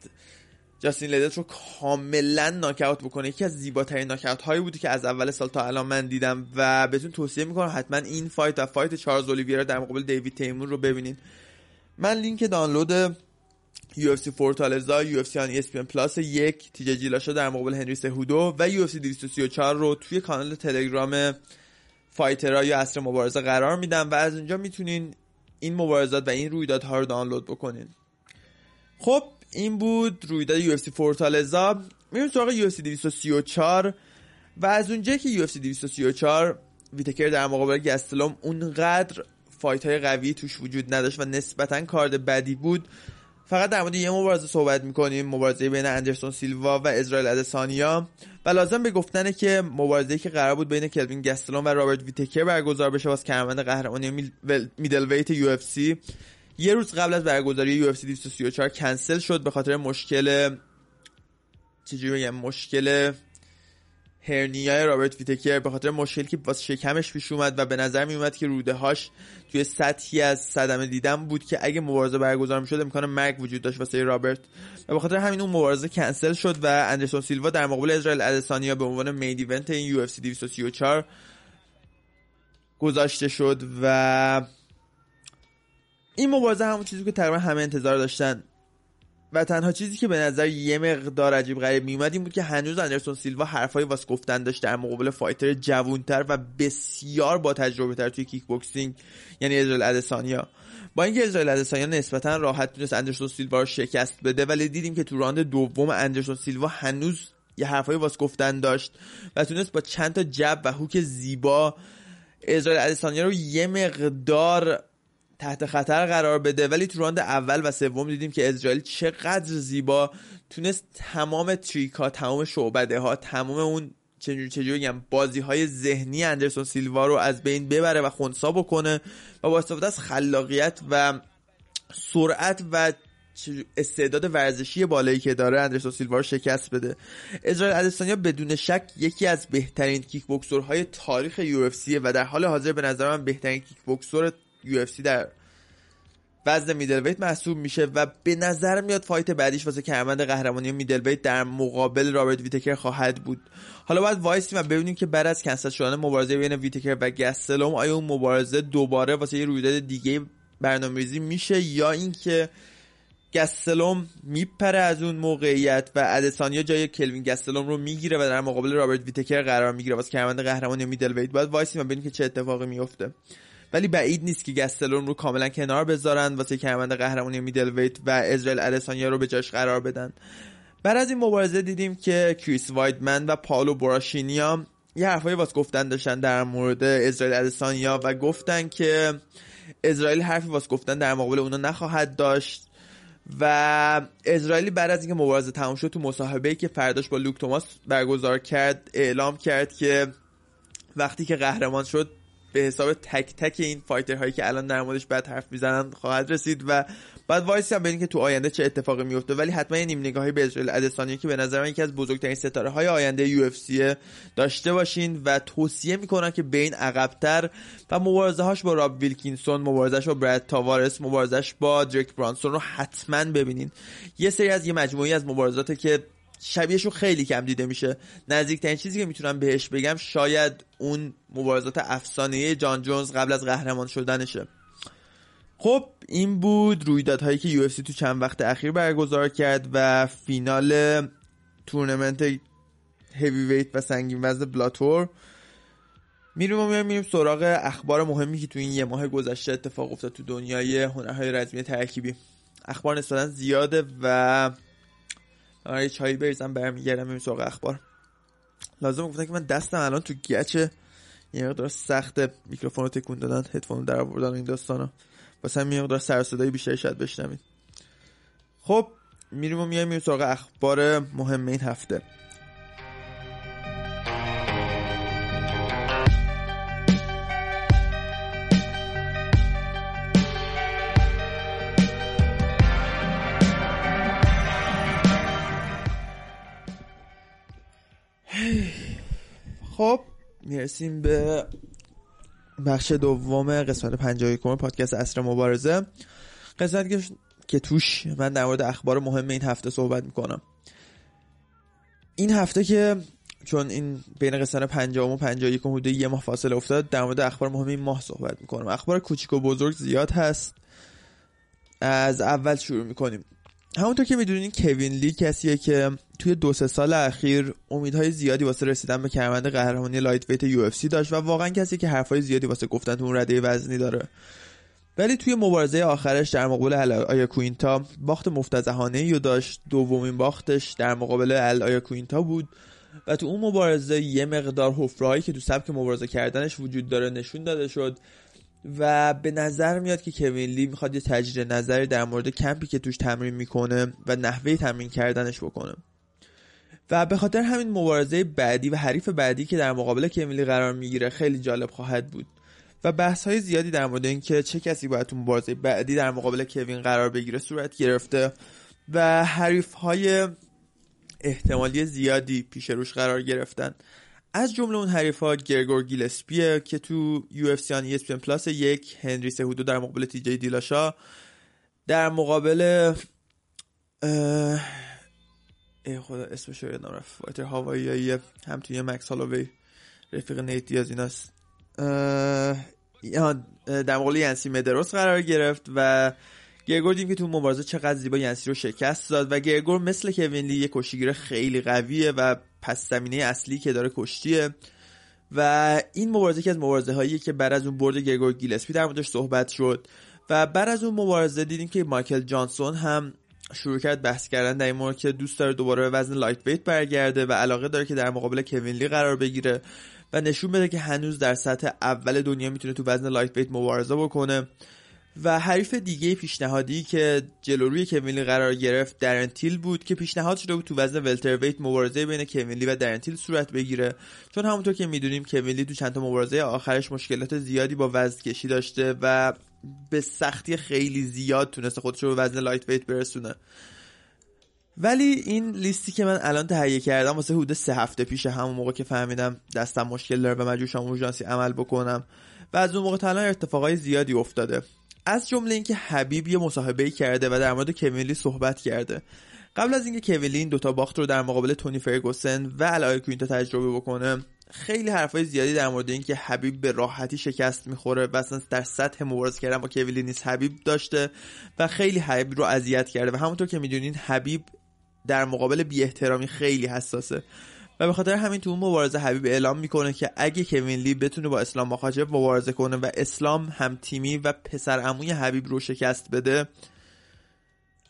جاستین لدت رو کاملا ناکاوت بکنه. یکی از زیباترین ناکاوت هایی بودی که از اول سال تا الان من دیدم و بهتون توصیه می‌کنم حتما این fight و fight چارلز اولیویرا در مقابل دیوید تیمور رو ببینین. من لینک دانلود UFC فورتالزا UFC on ESPN Plus یک تی‌جی دیلاشا در مقابل هنری سهودو و UFC 234 رو توی کانال تلگرام Fight Era یا عصر مبارزه قرار میدم و از اونجا می‌تونین این مبارزات و این رویدادها رو دانلود بکنین. خب این بود رویداد UFC فورتالزا میریم سراغ UFC 234 و از اونجا که UFC 234 ویتکر در مقابل گستلوم اونقدر fight های قوی توش وجود نداشت و نسبتا کارد بدی بود فقط در مورد یه مبارزه صحبت می‌کنیم مبارزه بین اندرسون سیلوا و اسرائیل ادسانیا. و لازم به گفتنه که مبارزه که قرار بود بین کلوین گستلوم و رابرت ویتکر برگزار بشه واسه کمربند قهرمانی middleweight UFC. یه روز قبل از برگزاری UFC 234 کنسل شد به خاطر مشکل چجوری بگم؟ مشکل هرنیای رابرت ویتکر به خاطر مشکلی که واسه شکمش پیش اومد و به نظر می اومد که روده هاش توی سطحی از صدمه دیدن بود که اگه مبارزه برگزار می‌شد امکان مرگ وجود داشت واسه رابرت. و به خاطر همین اون مبارزه کنسل شد و اندرسون سیلوا در مقابل اسرائیل ادسانیا به عنوان main event این UFC 234 گذاشته شد و این مبارزه همون چیزی که تقریبا همه انتظار داشتن. و تنها چیزی که به نظر یه مقدار عجیب غریب میومد این بود که هنوز اندرسون سیلوا حرفای واس گفتن داشت در مقابل fighter جوونتر و بسیار با تجربه تر توی کیک بوکسینگ یعنی ازرائیل ادسانیا. با اینکه ازرائیل ادسانیا نسبتا راحت تونست اندرسون سیلوا رو شکست بده ولی دیدیم که تو راند دوم اندرسون سیلوا هنوز یه حرفای واس گفتن داشت و تونست با چند تا jab و hook زیبا ازرائیل ادسانیا رو یه مقدار تحت خطر قرار بده. ولی تو راند اول و سوم دیدیم که اسرائیل چقدر زیبا تونست تمام trick ها تمام شعبده ها تمام اون چجوری چجوری بگم بازی های ذهنی اندرسون سیلوا رو از بین ببره و خونسا بکنه و با استفاده از خلاقیت و سرعت و استعداد ورزشی بالایی که داره اندرسون سیلوا رو شکست بده. اسرائیل ادسانیا بدون شک یکی از بهترین کیک های تاریخ UFC و در حال حاضر به نظر من بهترین کیک بوکسور UFC در وزن middleweight محسوب میشه و به نظر میاد fight بعدیش واسه کمربند قهرمانی middleweight در مقابل رابرت ویتکر خواهد بود. حالا باید وایسیم و ببینیم که بعد از کنسل شدن مبارزه بین ویتکر و گستلوم آیا اون مبارزه دوباره واسه یه رویداد دیگه برنامه‌ریزی میشه یا اینکه گستلوم میپره از اون موقعیت و ادسانیا جای کلوین گستلوم رو می‌گیره و در مقابل رابرت ویتکر قرار می‌گیره واسه کمربند قهرمانی middleweight باید وایسیم و ببینیم که چه اتفاقی میفته. ولی بعید نیست که گستلوم رو کاملا کنار بذارن واسه کمربند قهرمانی middleweight و اسرائیل ادسانیا رو به جاش قرار بدن. بعد از این مبارزه دیدیم که کریس وایدمن و پائولو براشینیا یه حرفایی واسه گفتن داشتن در مورد اسرائیل ادسانیا و گفتن که اسرائیل حرفی واسه گفتن در مقابل اونا نخواهد داشت و اسرائیلی بعد از اینکه مبارزه تمام شد تو مصاحبه که فرداش با لوک توماس برگزار کرد اعلام کرد که وقتی که قهرمان شد به حساب تک تک این fighter هایی که الان در موردش بد حرف می‌زنن خواهد رسید و باید وایسیم ببینیم که تو آینده چه اتفاقی میفته ولی حتما یه نیم نگاهی به اسرائیل ادسانیا که به نظر من یکی از بزرگترین ستاره های آینده UFC داشته باشین و توصیه می‌کنن که به این عقبتر و مبارزه هاش با راب ویلکینسون مبارزش با براد تاوارس مبارزش با دریک برانسون رو حتما ببینین. یه سری از یه مجموعی از مبارزات که شبیهشو خیلی کم دیده میشه. نزدیکترین چیزی که می‌تونم بهش بگم شاید اون مبارزات افسانه جان جونز قبل از قهرمان شدنشه. خب این بود رویدادهایی که یو تو چند وقت اخیر برگزار کرد و فینال تورنمنت هیوی ویت و سنگین وزن بلاتور. میریم و میریم, میریم سراغ اخبار مهمی که تو این یه ماه گذشته اتفاق افتاد تو دنیای هنرهای رزمی ترکیبی. اخبار نسبتا زیاده و آره چایی بریزم برمیگردم این سراغ اخبار. لازم گفتن که من دستم الان تو گچه. یه مقدار سخت میکروفون رو تکون دادن هدفون در آوردن این داستانا واسه همین مقدار سر صدای بیشتری شاید بشنوید. خب میریم و میایم سراغ اخبار مهم این هفته. می‌رسیم به بخش دوم قسمت 51 پادکست اصر مبارزه. قسمت که توش من در مورد اخبار مهم این هفته صحبت می‌کنم. این هفته که چون این بین قسمت 50 و 51 حدود یه ماه فاصله افتاد در مورد اخبار مهم این ماه صحبت می‌کنم. اخبار کوچیک و بزرگ زیاد هست. از اول شروع می‌کنیم. همونطور که می‌دونین کوین لی کسیه که توی دو سه سال اخیر امیدهای زیادی واسه رسیدن به کمربند قهرمانی لایت ویت یو داشت و واقعا کسی که حرفای زیادی واسه گفتن تو اون رده وزنی داره. ولی توی مبارزه آخرش در مقابل الای کوینتا باخت مفتضحانه ای داشت. دومین باختش در مقابل الای کوینتا بود و تو اون مبارزه یه مقدار حفره‌هایی که تو سبک مبارزه کردنش وجود داره نشون داده شد. و به نظر میاد که کوین لی می‌خواد یه تجدید نظری در مورد کمپی که توش تمرین می‌کنه و نحوه تمرین کردنش بکنه. و به خاطر همین مبارزه بعدی و حریف بعدی که در مقابل کوین قرار می‌گیره خیلی جالب خواهد بود. و بحث های زیادی در مورد اینکه چه کسی باید تو مبارزه بعدی در مقابل کوین قرار بگیره صورت گرفته و حریف های احتمالی زیادی پیش روش قرار گرفتن. از جمله اون حریفا گرگور گیلسپیه که تو UFC ESPN Plus یک هنری سهودو در مقابل تی جی دیلاشاو در مقابل ای خدا اسمش رو یادم رفت. fighter هاوایی هم توی مکس هالووی رفیق نیت دیاز ایناست. در مقابل ینسی مدروس قرار گرفت و گرگور دیم که تو مبارزه چقدر زیبا ینسی رو شکست داد و گرگور مثل کوین لی یه کشتیگیر خیلی قویه و پس زمینه اصلی که داره کشتیه. و این مبارزه که از مبارزه هایی که بعد از اون برد گرگور گیلسپی در موردش صحبت شد. و بعد از اون مبارزه دیدیم که مایکل جانسون هم شروع کرد بحث کردن در این مورد که دوست داره دوباره به وزن lightweight برگرده و علاقه داره که در مقابل کوین لی قرار بگیره و نشون بده که هنوز در سطح اول دنیا می‌تونه تو وزن lightweight مبارزه بکنه. و حریف دیگه پیشنهادی که جلوروی کوینلی قرار گرفت دارن تیل بود که پیشنهاد شده بود تو وزن welterweight مبارزه بین کوینلی و دارن تیل صورت بگیره. چون همونطور که می‌دونیم کوینلی تو چند تا مبارزه آخرش مشکلات زیادی با وزن کشی داشته و به سختی خیلی زیاد تونسته خودش رو به وزن lightweight برسونه. ولی این لیستی که من الان تهیه کردم واسه حدود سه هفته پیش همون موقع که فهمیدم دستم مشکل داره و مجبور شدم عمل بکنم و از اون موقع تا الان اتفاقای زیادی افتاده. از جمله اینکه حبیب یه مصاحبه کرده و در مورد کوینلی صحبت کرده. قبل از اینکه کوینلی این دوتا باخت رو در مقابل تونی فرگوسن و الای کوینتا تجربه بکنه خیلی حرفای زیادی در مورد اینکه حبیب به راحتی شکست می‌خوره و اصلا در سطح مبارزه کردن با کوینلی نیست حبیب داشته و خیلی حبیب رو اذیت کرده. و همونطور که می‌دونین حبیب در مقابل بی احترامی خیلی حساسه. به خاطر همین تو اون مبارزه حبیب اعلام می‌کنه که اگه کوین لی بتونه با اسلام مخاچف مبارزه کنه و اسلام هم تیمی و پسر عموی حبیب رو شکست بده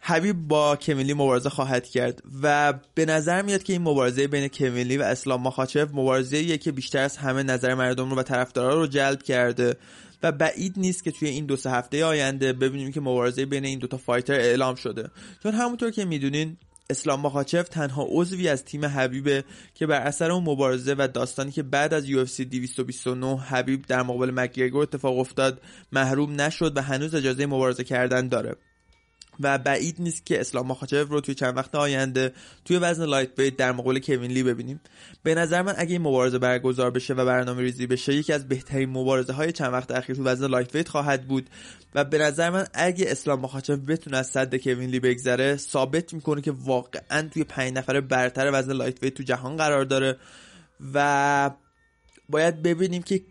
حبیب با کمیلی مبارزه خواهد کرد و به نظر میاد که این مبارزه بین کمیلی و اسلام مخاچف مبارزه که بیشتر از همه نظر مردم رو و طرفدارا رو جلب کرده و بعید نیست که توی این دو سه هفته آینده ببینیم که مبارزه بین این دوتا fighter اعلام شده. چون همونطور که می‌دونین اسلام مخاچف تنها عضوی از تیم حبیبه که بر اثر اون مبارزه و داستانی که بعد از UFC 229 حبیب در مقابل مکگرگور اتفاق افتاد محروم نشد و هنوز اجازه مبارزه کردن داره. و بعید نیست که اسلام مخاچف رو توی چند وقت آینده توی وزن lightweight در مقابل کوین لی ببینیم. به نظر من اگه این مبارزه برگزار بشه و برنامه ریزی بشه یکی از بهترین مبارزه های چند وقت اخیر تو وزن lightweight خواهد بود. و به نظر من اگه اسلام مخاچف بتونه از سد کوین لی بگذره ثابت می‌کنه که واقعا توی پنج نفر برتر وزن lightweight تو جهان قرار داره. و باید ببینیم که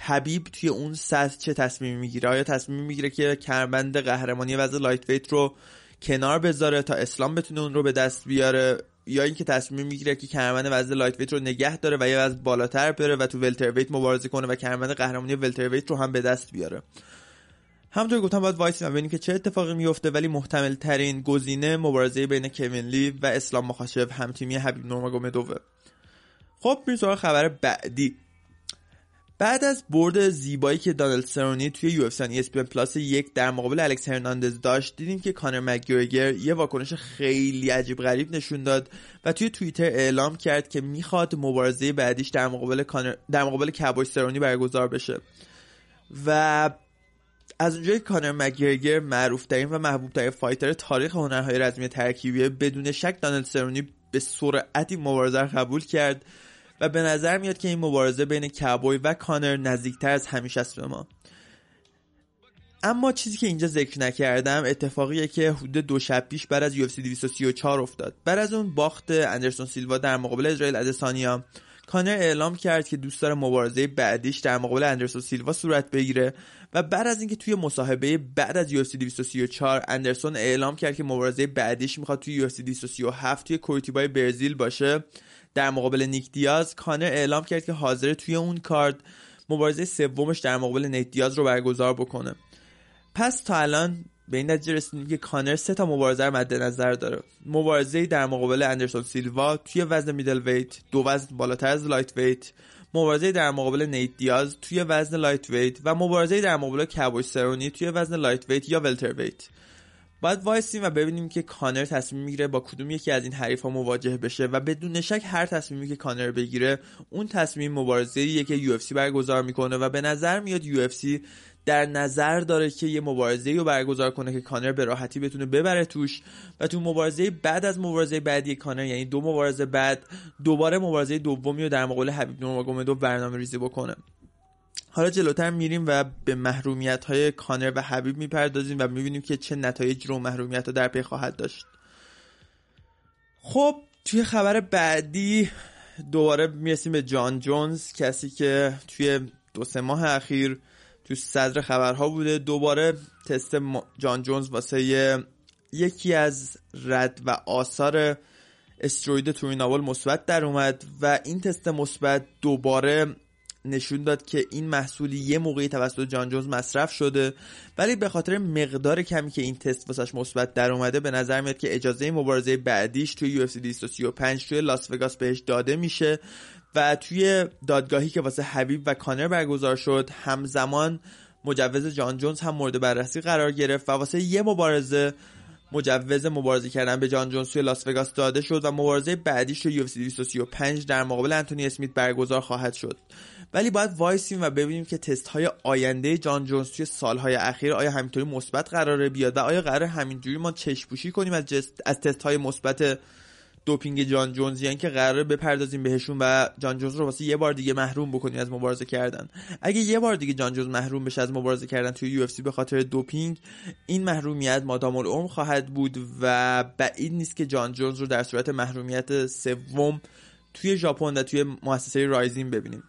حبیب توی اون سطح چه تصمیمی می‌گیره؟ آیا تصمیم می‌گیره که کمربند قهرمانی وزن lightweight رو کنار بذاره تا اسلام بتونه اون رو به دست بیاره؟ یا اینکه تصمیم می‌گیره که کمربند وزن lightweight رو نگه داره و یا از بالاتر بره و تو welterweight مبارزه کنه و کمربند قهرمانی welterweight رو هم به دست بیاره؟ همونطور گفتم باید وایسیم و ببینیم که چه اتفاقی میفته ولی محتمل ترین گزینه مبارزه بین کوین لی و اسلام مخاچف همتیمی حبیب نورماگومدوه خب بریم سراغ خبر بعدی. بعد از برد زیبایی که دانل سرونی توی UFC ESPN Plus یک در مقابل الکس هرناندز داشت دیدیم که کانر مکگرگر یه واکنش خیلی عجیب غریب نشون داد و توی توییتر اعلام کرد که می‌خواد مبارزه بعدیش در مقابل کانر در مقابل کابوی سرونی برگزار بشه. و از اونجایی کانر مکگرگر معروف ترین و محبوب ترین فایتر تاریخ هنرهای رزمی ترکیبیه بدون شک دانل سرونی به سرعتی مبارزه قبول کرد. و به نظر میاد که این مبارزه بین کابوی و کانر نزدیکتر از همیشه است به ما. اما چیزی که اینجا ذکر نکردم اتفاقیه که حدود دو شب پیش بعد از UFC 234 افتاد. بعد از اون باخت اندرسون سیلوا در مقابل اسرائیل ادسانیا. کانر اعلام کرد که دوست داره مبارزه بعدیش در مقابل اندرسون سیلوا صورت بگیره و بعد از اینکه توی مصاحبه بعد از UFC 234 اندرسون اعلام کرد که مبارزه بعدیش می‌خواد توی UFC 237 توی کورتیبای برزیل باشه. در مقابل نیک دیاز کانر اعلام کرد که حاضره توی اون کارد مبارزه سومش در مقابل نیت دیاز رو برگزار بکنه. پس تا الان به این نتیجه رسیدیم که کانر سه تا مبارزه رو مد نظر داره. مبارزه در مقابل اندرسون سیلوا توی وزن middleweight دو وزن بالاتر از lightweight مبارزه در مقابل نیت دیاز توی وزن lightweight و مبارزه در مقابل کابوی سرونی توی وزن lightweight یا welterweight باید وایسیم و ببینیم که کانر تصمیم می‌گیره با کدوم یکی از این حریفا مواجه بشه و بدون شک هر تصمیمی که کانر بگیره اون تصمیم مبارزه که UFC برگزار می‌کنه و به نظر میاد UFC در نظر داره که یه مبارزه رو برگزار کنه که کانر به راحتی بتونه ببره توش و تو مبارزه بعد از مبارزه بعدی کانر یعنی دو مبارزه بعد دوباره مبارزه دومی رو در مقابل حبیب نورماگومدوف برنامه ریزی بکنه. حالا جلوتر میریم و به محرومیت های کانر و حبیب می‌پردازیم و می‌بینیم که چه نتایج رو محرومیت ها در پی خواهد داشت. خب توی خبر بعدی دوباره می‌رسیم به جان جونز کسی که توی دو سه ماه اخیر تو صدر خبرها بوده. دوباره تست جان جونز واسه یکی از رد و آثار استروید توریناول مثبت در اومد و این تست مثبت دوباره نشون داد که این محصولی یه موقعی توسط جان جونز مصرف شده ولی به خاطر مقدار کمی که این تست واسش مثبت در اومده به نظر میاد که اجازه مبارزه بعدیش توی UFC 235 توی لاس وگاس بهش داده میشه و توی دادگاهی که واسه حبیب و کانر برگزار شد همزمان مجوز جان جونز هم مورد بررسی قرار گرفت و واسه یه مبارزه مجوز مبارزه کردن به جان جونز توی لاس وگاس داده شد و مبارزه بعدیش رو UFC 235 در مقابل انتونی اسمیت برگزار خواهد شد. ولی باید وایسیم و ببینیم که تست های آینده جان جونز توی سالهای اخیر آیا همینطوری مثبت قراره بیاد و آیا قراره همینجوری ما چشم‌پوشی کنیم از, از تست های مثبت دوپینگ جان جونز یا اینکه قراره بپردازیم بهشون و جان جونز رو واسه یه بار دیگه محروم بکنیم از مبارزه کردن. اگه یه بار دیگه جان جونز محروم بشه از مبارزه کردن توی UFC به خاطر دوپینگ این محرومیت مادام العمر خواهد بود و بعید نیست که جان جونز رو در صورت محرومیت سوم توی ژاپن و توی مؤسسه Rizin ببینیم.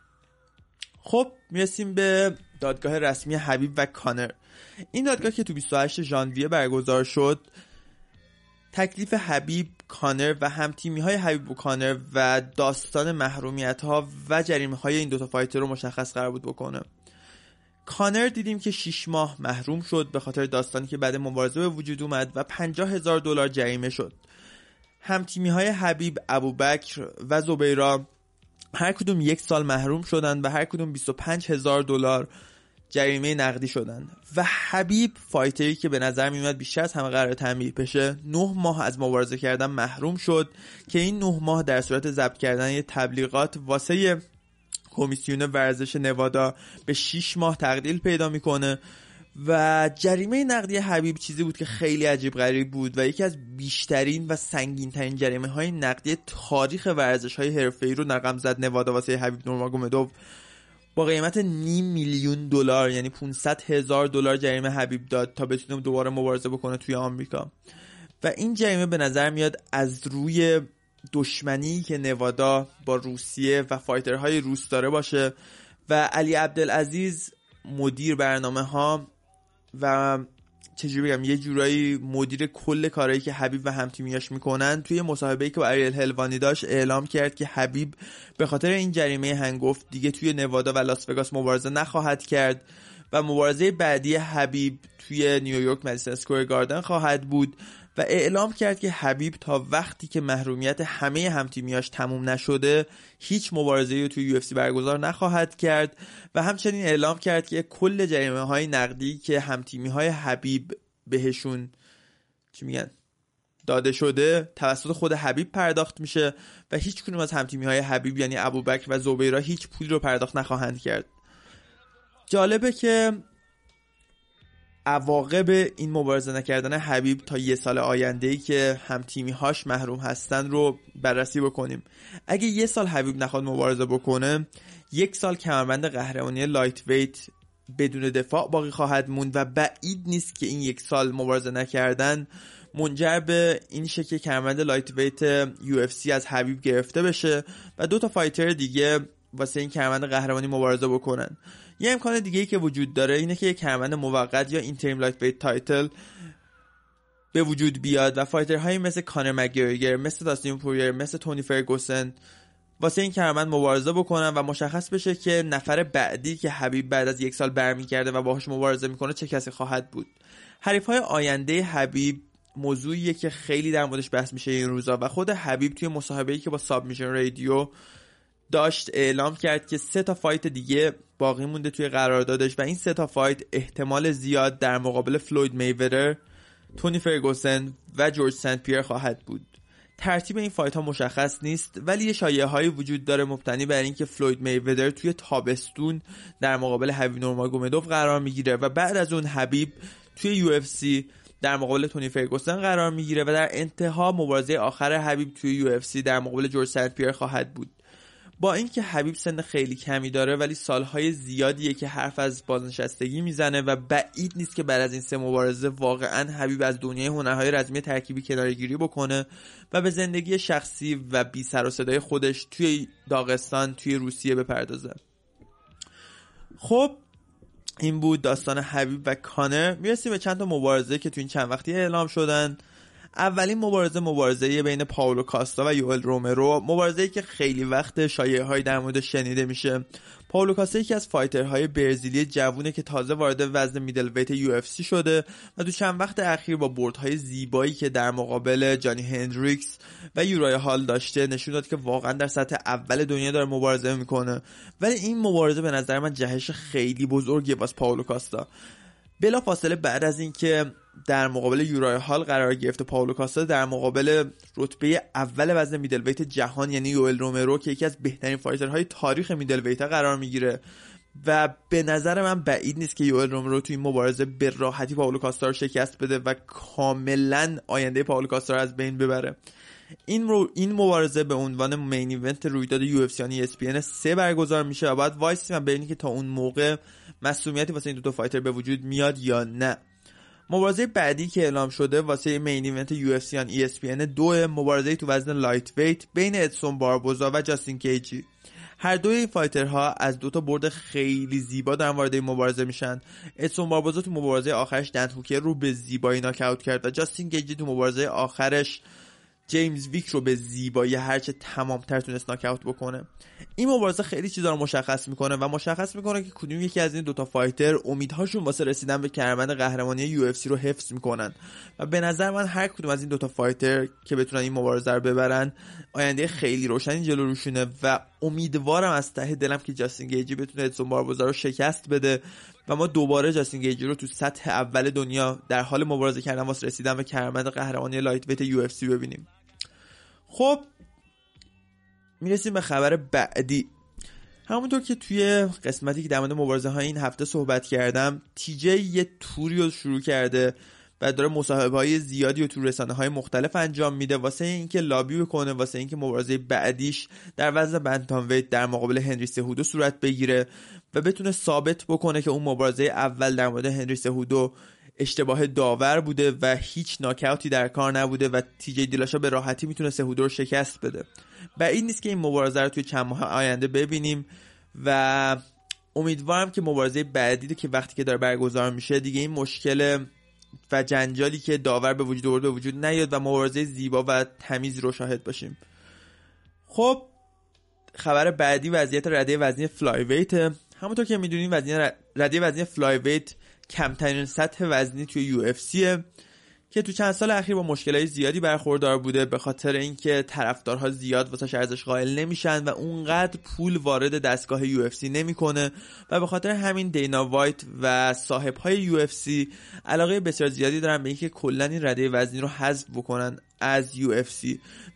خب می‌رسیم به دادگاه رسمی حبیب و کانر. این دادگاه که تو 28 ژانویه برگزار شد تکلیف حبیب کانر و همتیمی های حبیب و کانر و داستان محرومیت ها و جریمه های این دوتا فایتر رو مشخص قرار بود بکنه. کانر دیدیم که 6 ماه محروم شد به خاطر داستانی که بعد مبارزه به وجود اومد و 50 هزار دلار جریمه شد. همتیمی های حبیب ابوبکر و زبیرا هر کدوم یک سال محروم شدن و هر کدوم 25 هزار دلار جریمه نقدی شدن و حبیب فایتری که به نظر میومد بیشتر از همه قرار تنبیه بشه نه ماه از مبارزه کردن محروم شد که این نه ماه در صورت ضبط کردن یه تبلیغات واسه کمیسیون ورزش نوادا به 6 ماه تقلیل پیدا می‌کنه. و جریمه نقدی حبیب چیزی بود که خیلی عجیب غریب بود و یکی از بیشترین و سنگین ترین جریمه های نقدی تاریخ ورزش های حرفه ای رو نقم زد. نوادا واسه حبیب نورماگومدوف با قیمت نیم میلیون دلار یعنی 500 هزار دلار جریمه حبیب داد تا بتونه دوباره مبارزه بکنه توی آمریکا. و این جریمه به نظر میاد از روی دشمنی که نوادا با روسیه و fighter های روس داره باشه و علی عبدالعزیز مدیر برنامه ها و چجوری بگم یه جورایی مدیر کل کارهایی که حبیب و همتیمیاش می‌کنن توی مصاحبه که با اریل هلوانی داشت اعلام کرد که حبیب به خاطر این جریمه هنگفت دیگه توی نوادا و لاس وگاس مبارزه نخواهد کرد و مبارزه بعدی حبیب توی نیویورک Madison Square Garden خواهد بود و اعلام کرد که حبیب تا وقتی که محرومیت همه همتیمیاش تموم نشده هیچ مبارزه رو توی UFC برگزار نخواهد کرد و همچنین اعلام کرد که کل جریمه های نقدی که همتیمی های حبیب بهشون چی میگن؟ داده شده توسط خود حبیب پرداخت میشه و هیچ کنون از همتیمی های حبیب یعنی ابوبکر و زبیرا هیچ پولی رو پرداخت نخواهند کرد. جالبه که عواقب این مبارزه نکردن حبیب تا یه سال آینده ای که هم تیمی هاش محروم هستن رو بررسی بکنیم. اگه یه سال حبیب نخواد مبارزه بکنه یک سال کمربند قهرمانی lightweight بدون دفاع باقی خواهد موند و بعید نیست که این یک سال مبارزه نکردن منجر به این شکل کمربند lightweight UFC از حبیب گرفته بشه و دو تا فایتر دیگه واسه این کمربند قهرمانی مبارزه بکنن. یه امکان دیگه ای که وجود داره اینه که یک کمربند موقت یا interim lightweight title به وجود بیاد و fighter هایی مثل کانر مگرگور مثل داستین پوریر مثل تونی فرگوسن واسه این کمربند مبارزه بکنن و مشخص بشه که نفر بعدی که حبیب بعد از یک سال برمیگرده و باهاش مبارزه می‌کنه چه کسی خواهد بود. حریف های آینده حبیب موضوعیه که خیلی در موردش بحث میشه این روزا و خود حبیب توی مصاحبه‌ای که با Submission Radio داشت اعلام کرد که سه تا fight دیگه باقی مونده توی قراردادش و این سه تا fight احتمال زیاد در مقابل فلوید میودر، تونی فرگوسن و جورج سنت پیر خواهد بود. ترتیب این fight ها مشخص نیست ولی یه شایعه هایی وجود داره مبتنی بر اینکه فلوید میودر توی تابستون در مقابل حبیب نورماگومدوف قرار می‌گیره و بعد از اون حبیب توی UFC در مقابل تونی فرگوسن قرار می‌گیره و در انتها مبارزه آخر حبیب توی UFC در مقابل جورج سنت پیر خواهد بود با اینکه حبیب سن خیلی کمی داره ولی سالهای زیادیه که حرف از بازنشستگی می‌زنه و بعید نیست که بعد از این سه مبارزه واقعا حبیب از دنیای هنرهای رزمی ترکیبی کنارگیری بکنه و به زندگی شخصی و بی سر و صدای خودش توی داغستان توی روسیه بپردازه. خب این بود داستان حبیب و کانر. می‌رسیم به چند تا مبارزه که توی این چند وقتی اعلام شدن. اولین مبارزه مبارزه بین پاولو کاستا و یوئل رومرو. مبارزه که خیلی وقت شایعه در مورد شنیده میشه. پاولو کاستا یکی از fighter های برزیلی جوونه که تازه وارد وزن middleweight UFC شده و تو چند وقت اخیر با بردهای زیبایی که در مقابل جانی هندریکس و یورای هال داشته نشون داد که واقعا در سطح اول دنیا داره مبارزه می‌کنه. ولی این مبارزه به نظر من جهش خیلی بزرگیه واسه پاولو کاستا. بلا فاصله بعد از اینکه در مقابل یورای هال قرار گرفته پاولو کاستا در مقابل رتبه اول وزن middleweight جهان یعنی یوئل رومرو که یکی از بهترین fighter های تاریخ middleweight قرار می‌گیره. و به نظر من بعید نیست که یوئل رومرو توی این مبارزه به راحتی پاولو کاستا رو شکست بده و کاملا آینده پاولو کاستا رو از بین ببره. این رو این مبارزه به عنوان main event رویداد UFC 3 برگزار میشه و بعد وایسیم و که تا اون موقع مصدومیتی واسه این دو تا fighter به وجود میاد یا نه. مبارزه بعدی که اعلام شده واسه main event UFC ESPN دو مبارزه تو وزن lightweight بین ادسون باربوزا و جاستین گیجی. هر دوی این fighter ها از دو تا برد خیلی زیبا در وارد این مبارزه میشن. ادسون باربوزا تو مبارزه آخرش دنت رو به زیبایی ناکاوت کرد و جاستین گیجی تو مبارزه آخرش جیمز ویک رو به زیبایی هرچه تمامتر تونست ناکاوت بکنه. این مبارزه خیلی چیزا رو مشخص می‌کنه و مشخص می‌کنه که کدوم یکی از این دوتا fighter امیدهاشون واسه رسیدن به کمربند قهرمانی UFC رو حفظ می‌کنن. و به نظر من هر کدوم از این دوتا fighter که بتونن این مبارزه رو ببرن آینده خیلی روشنی جلو روشونه و امیدوارم از ته دلم که جاستین گیجی بتونه ادسون باربوزا رو شکست بده و ما دوباره جاستین گیجی رو تو سطح اول دنیا در حال مبارزه کردن واسه رسیدن به کمربند قهرمانی lightweight UFC ببینیم. خب می‌رسیم به خبر بعدی. همونطور که توی قسمتی که در مورد مبارزه های این هفته صحبت کردم تیجی یه توری رو شروع کرده و داره مصاحبه های زیادی و تو رسانه های مختلف انجام میده. واسه اینکه لابی بکنه واسه اینکه مبارزه بعدیش در وزن بنتام ویت در مقابل هنری سهودو صورت بگیره و بتونه ثابت بکنه که اون مبارزه اول در مورد هنری سهودو اشتباه داور بوده و هیچ ناکاوتی در کار نبوده و تیجی دیلاشا به راحتی می‌تونه سهودو رو شکست بده. و این نیست که این مبارزه رو توی چند ماه آینده ببینیم و امیدوارم که مبارزه بعدی که وقتی که داره برگزار میشه دیگه این مشکل و جنجالی که داور به وجود آورد به وجود نیاد و مبارزه زیبا و تمیز رو شاهد باشیم. خب خبر بعدی وضعیت رده وزنی فلای ویت. همونطور که می‌دونیم وزنی رده وزنی فلای ویت کمترین سطح وزنی توی یو اف سیه که تو چند سال اخیر با مشکلات زیادی برخوردار بوده به خاطر اینکه طرفدارها زیاد واسه ارزش قائل نمیشن و اونقدر پول وارد دستگاه UFC نمی‌کنه و به خاطر همین دینا وایت و صاحب های UFC علاقه بسیار زیادی دارن به اینکه کلا این رده وزنی رو حذف بکنن. از UFC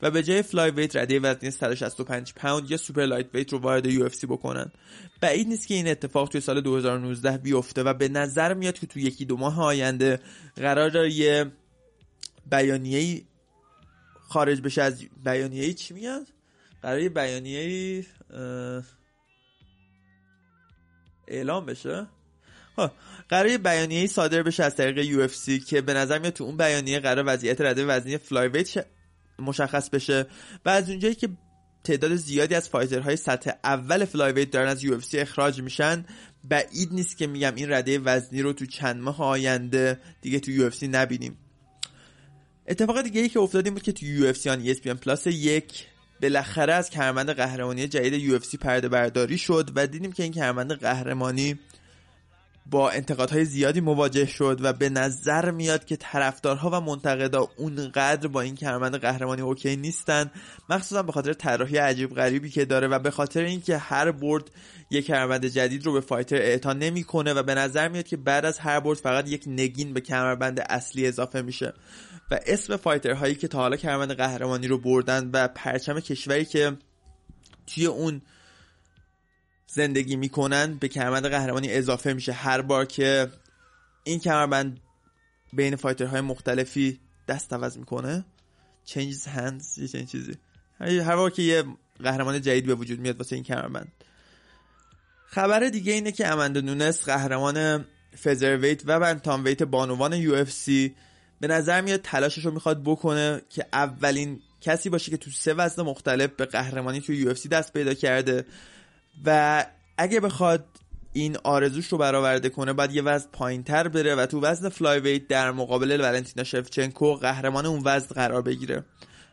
و به جای flyweight رده وزنی 165 پوند یا super lightweight رو وارد UFC بکنن. بعید نیست که این اتفاق توی سال 2019 بیفته و به نظر میاد که تو یکی دو ماه آینده قرار یه بیانیه خارج بشه از بیانیه چی میاد؟ قرار یه بیانیه اعلام بشه. قرار یه بیانیه صادر بشه از طریق UFC که به نظر میاد تو اون بیانیه قرار وضعیت رده وزنی flyweight مشخص بشه. و از اونجایی که تعداد زیادی از fighter های سطح اول flyweight دارن از UFC اخراج میشن بعید نیست که میگم این رده وزنی رو تو چند ماه آینده دیگه تو UFC نبینیم. اتفاق دیگه ای که افتاد این بود که تو UFC on ESPN Plus یک بالاخره از کمربند قهرمانی جدید UFC پرده برداری شد و دیدیم که این کمربند قهرمانی با انتقادهای زیادی مواجه شد و به نظر میاد که طرفدارها و منتقدا اونقدر با این کمربند قهرمانی okay نیستن. مخصوصا به خاطر طراحی عجیب غریبی که داره و به خاطر اینکه هر برد یک کمربند جدید رو به fighter اعطا نمی‌کنه و به نظر میاد که بعد از هر برد فقط یک نگین به کمربند اصلی اضافه میشه. و اسم fighter هایی که تا حالا کمربند قهرمانی رو بردن و پرچم کشوری که توی اون زندگی می‌کنن به کمربند قهرمانی اضافه میشه. هر بار که این کمربند بین fighter های مختلفی دست عوض می‌کنه changes hands یه چنین چیزی. هر بار که یه قهرمان جدید به وجود میاد واسه این کمربند. خبر دیگه اینه که امندا نونس قهرمان featherweight و bantamweight بانوان UFC به نظر میاد تلاشش رو می‌خواد بکنه که اولین کسی باشه که تو سه وزن مختلف به قهرمانی تو UFC دست پیدا کرده. و اگه بخواد این آرزوش رو برآورده کنه باید یه وزن پایین تر بره و تو وزن flyweight در مقابل ولنتینا شفچنکو قهرمان اون وزن قرار بگیره.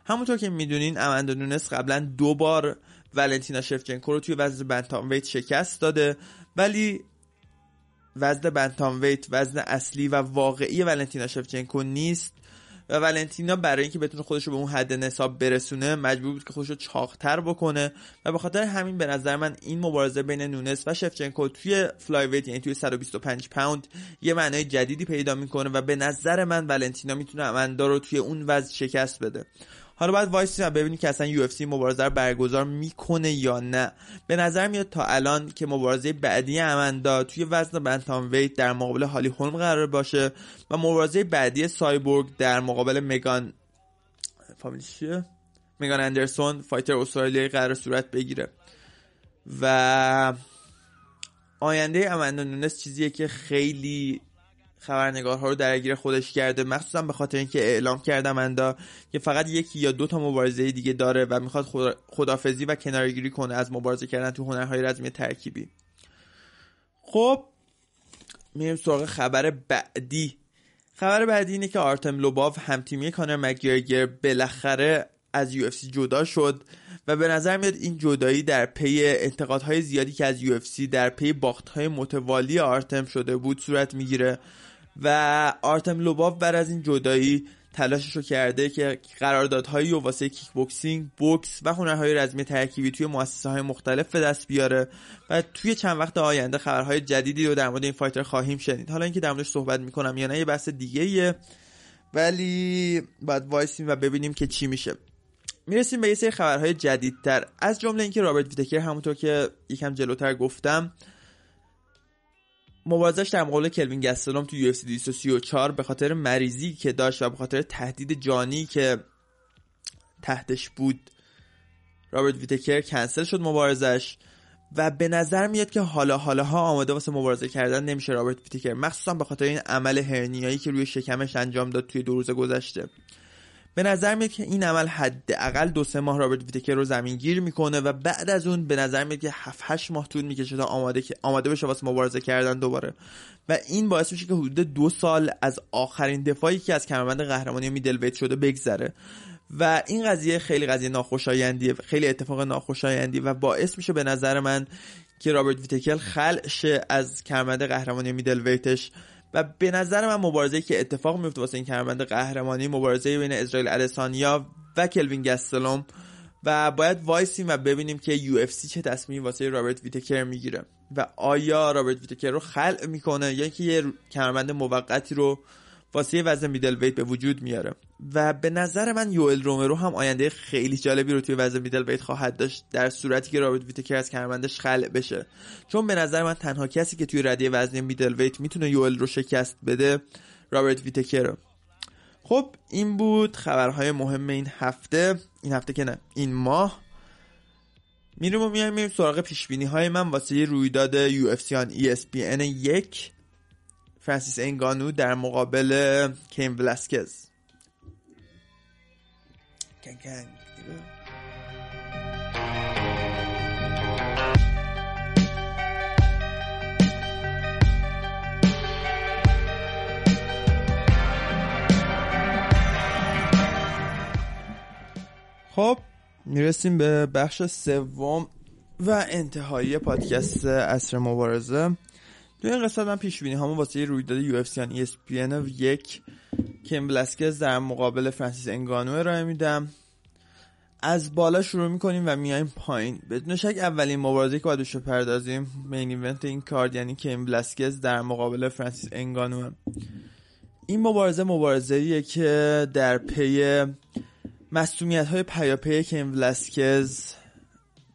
همونطور که می‌دونین اماندا نونس قبلا دو بار ولنتینا شفچنکو رو توی وزن بنتام ویت شکست داده ولی وزن بنتام ویت وزن اصلی و واقعی ولنتینا شفچنکو نیست. و ولنتینا برای اینکه بتونه خودش رو به اون حد نصاب برسونه مجبور بود که خودش رو چاقتر بکنه و به خاطر همین به نظر من این مبارزه بین نونس و شفچنکو توی فلای ویت یعنی توی 125 پوند یه معنای جدیدی پیدا می‌کنه و به نظر من ولنتینا می‌تونه امندا رو توی اون وزن شکست بده. حالا باید وایسیم و ببینیم که اصلا UFC مبارزه رو برگزار می‌کنه یا نه. به نظر میاد تا الان که مبارزه بعدی امندا توی وزن bantamweight در مقابل هالی هولم قرار باشه و مبارزه بعدی سایبورگ در مقابل مگان فامیلیش چیه؟ مگان اندرسون fighter استرالیایی قرار صورت بگیره. و آینده امندا نونس چیزیه که خیلی خبرنگارها رو درگیر خودش کرده مخصوصا به خاطر اینکه اعلام کرده امندا که فقط یکی یا دو تا مبارزه دیگه داره و می‌خواد خدافظی و کناره‌گیری کنه از مبارزه کردن تو هنرهای رزمی ترکیبی. خب میریم سراغ خبر بعدی. خبر بعدی اینه که آرتم لوباف همتیمی کانر مگیرگر بالاخره از UFC جدا شد و به نظر میاد این جدایی در پی انتقادهای زیادی که از UFC در پی باختهای متوالی آرتم شده بود صورت می‌گیره. و آرتم لوباف بعد از این جدایی تلاشش رو کرده که قراردادهایی رو واسه کیک بوکسینگ، بوکس و هنرهای رزمی ترکیبی توی مؤسسه های مختلف به دست بیاره و توی چند وقت آینده خبرهای جدیدی رو در مورد این fighter خواهیم شنید. حالا اینکه در موردش صحبت می‌کنم یا نه یه بحث دیگه ایه ولی باید وایسیم و ببینیم که چی میشه. می‌رسیم به یه سری خبرهای جدیدتر. از جمله اینکه رابرت ویتکر همونطور که یکم جلوتر گفتم مبارزش در مقابل کلوین گستلوم تو UFC 234 به خاطر مریضی که داشت و به خاطر تهدید جانی که تحتش بود رابرت ویتکر کنسل شد مبارزش و به نظر میاد که حالا حالا ها آماده واسه مبارزه کردن نمیشه رابرت ویتکر مخصوصا به خاطر این عمل هرنیایی که روی شکمش انجام داد توی دو روز گذشته. به نظر میاد که این عمل حداقل دو سه ماه رابرت ویتکر رو زمین گیر می‌کنه و بعد از اون به نظر میاد که 7 8 ماه طول می‌کشه تا آماده آماده بشه واسه مبارزه کردن دوباره. و این باعث میشه که حدود دو سال از آخرین دفاعی که از کمربند قهرمانی middleweight شده بگذره. و این قضیه خیلی قضیه ناخوشایندیه خیلی اتفاق ناخوشایندی و باعث میشه به نظر من که رابرت ویتکر خلع از کمربند قهرمانی middleweight ش و به نظر من مبارزه که اتفاق میفته واسه این کمربند قهرمانی مبارزه بین اسرائیل ادسانیا و کلوین گستلوم و باید وایسیم و ببینیم که UFC چه تصمیمی واسه رابرت ویتکر می‌گیره. و آیا رابرت ویتکر رو خلع می‌کنه یا اینکه یه کمربند موقتی رو واسه وزن middleweight به وجود میاره. و به نظر من یوئل رومرو هم آینده خیلی جالبی رو توی وزن middleweight خواهد داشت در صورتی که رابرت ویتکر از کمربندش خلع بشه. چون به نظر من تنها کسی که توی رده وزن middleweight می‌تونه یوئل رو شکست بده رابرت ویتکر. خب این بود خبرهای مهم این هفته. این هفته که نه این ماه. میریم و میایم میریم سراغ پیش های من واسه رویداد سی آن ESPN یک. فرانسیس انگانو در مقابل کیم ولاسکز خب می‌رسیم به بخش سوم و انتهایی پادکست عصر مبارزه. تو این قسمت من پیش بینی هامون واسه رویداد UFC ESPN یک کین ولاسکز در مقابل فرانسیس انگانو ارائه میدم. از بالا شروع می‌کنیم و میایم پایین. بدون شک اولین مبارزه که باید بپردازیم main event این کارد یعنی کین ولاسکز در مقابل فرانسیس انگانو این مبارزه مبارزه که در پی مصدومیت های پیاپی کین ولاسکز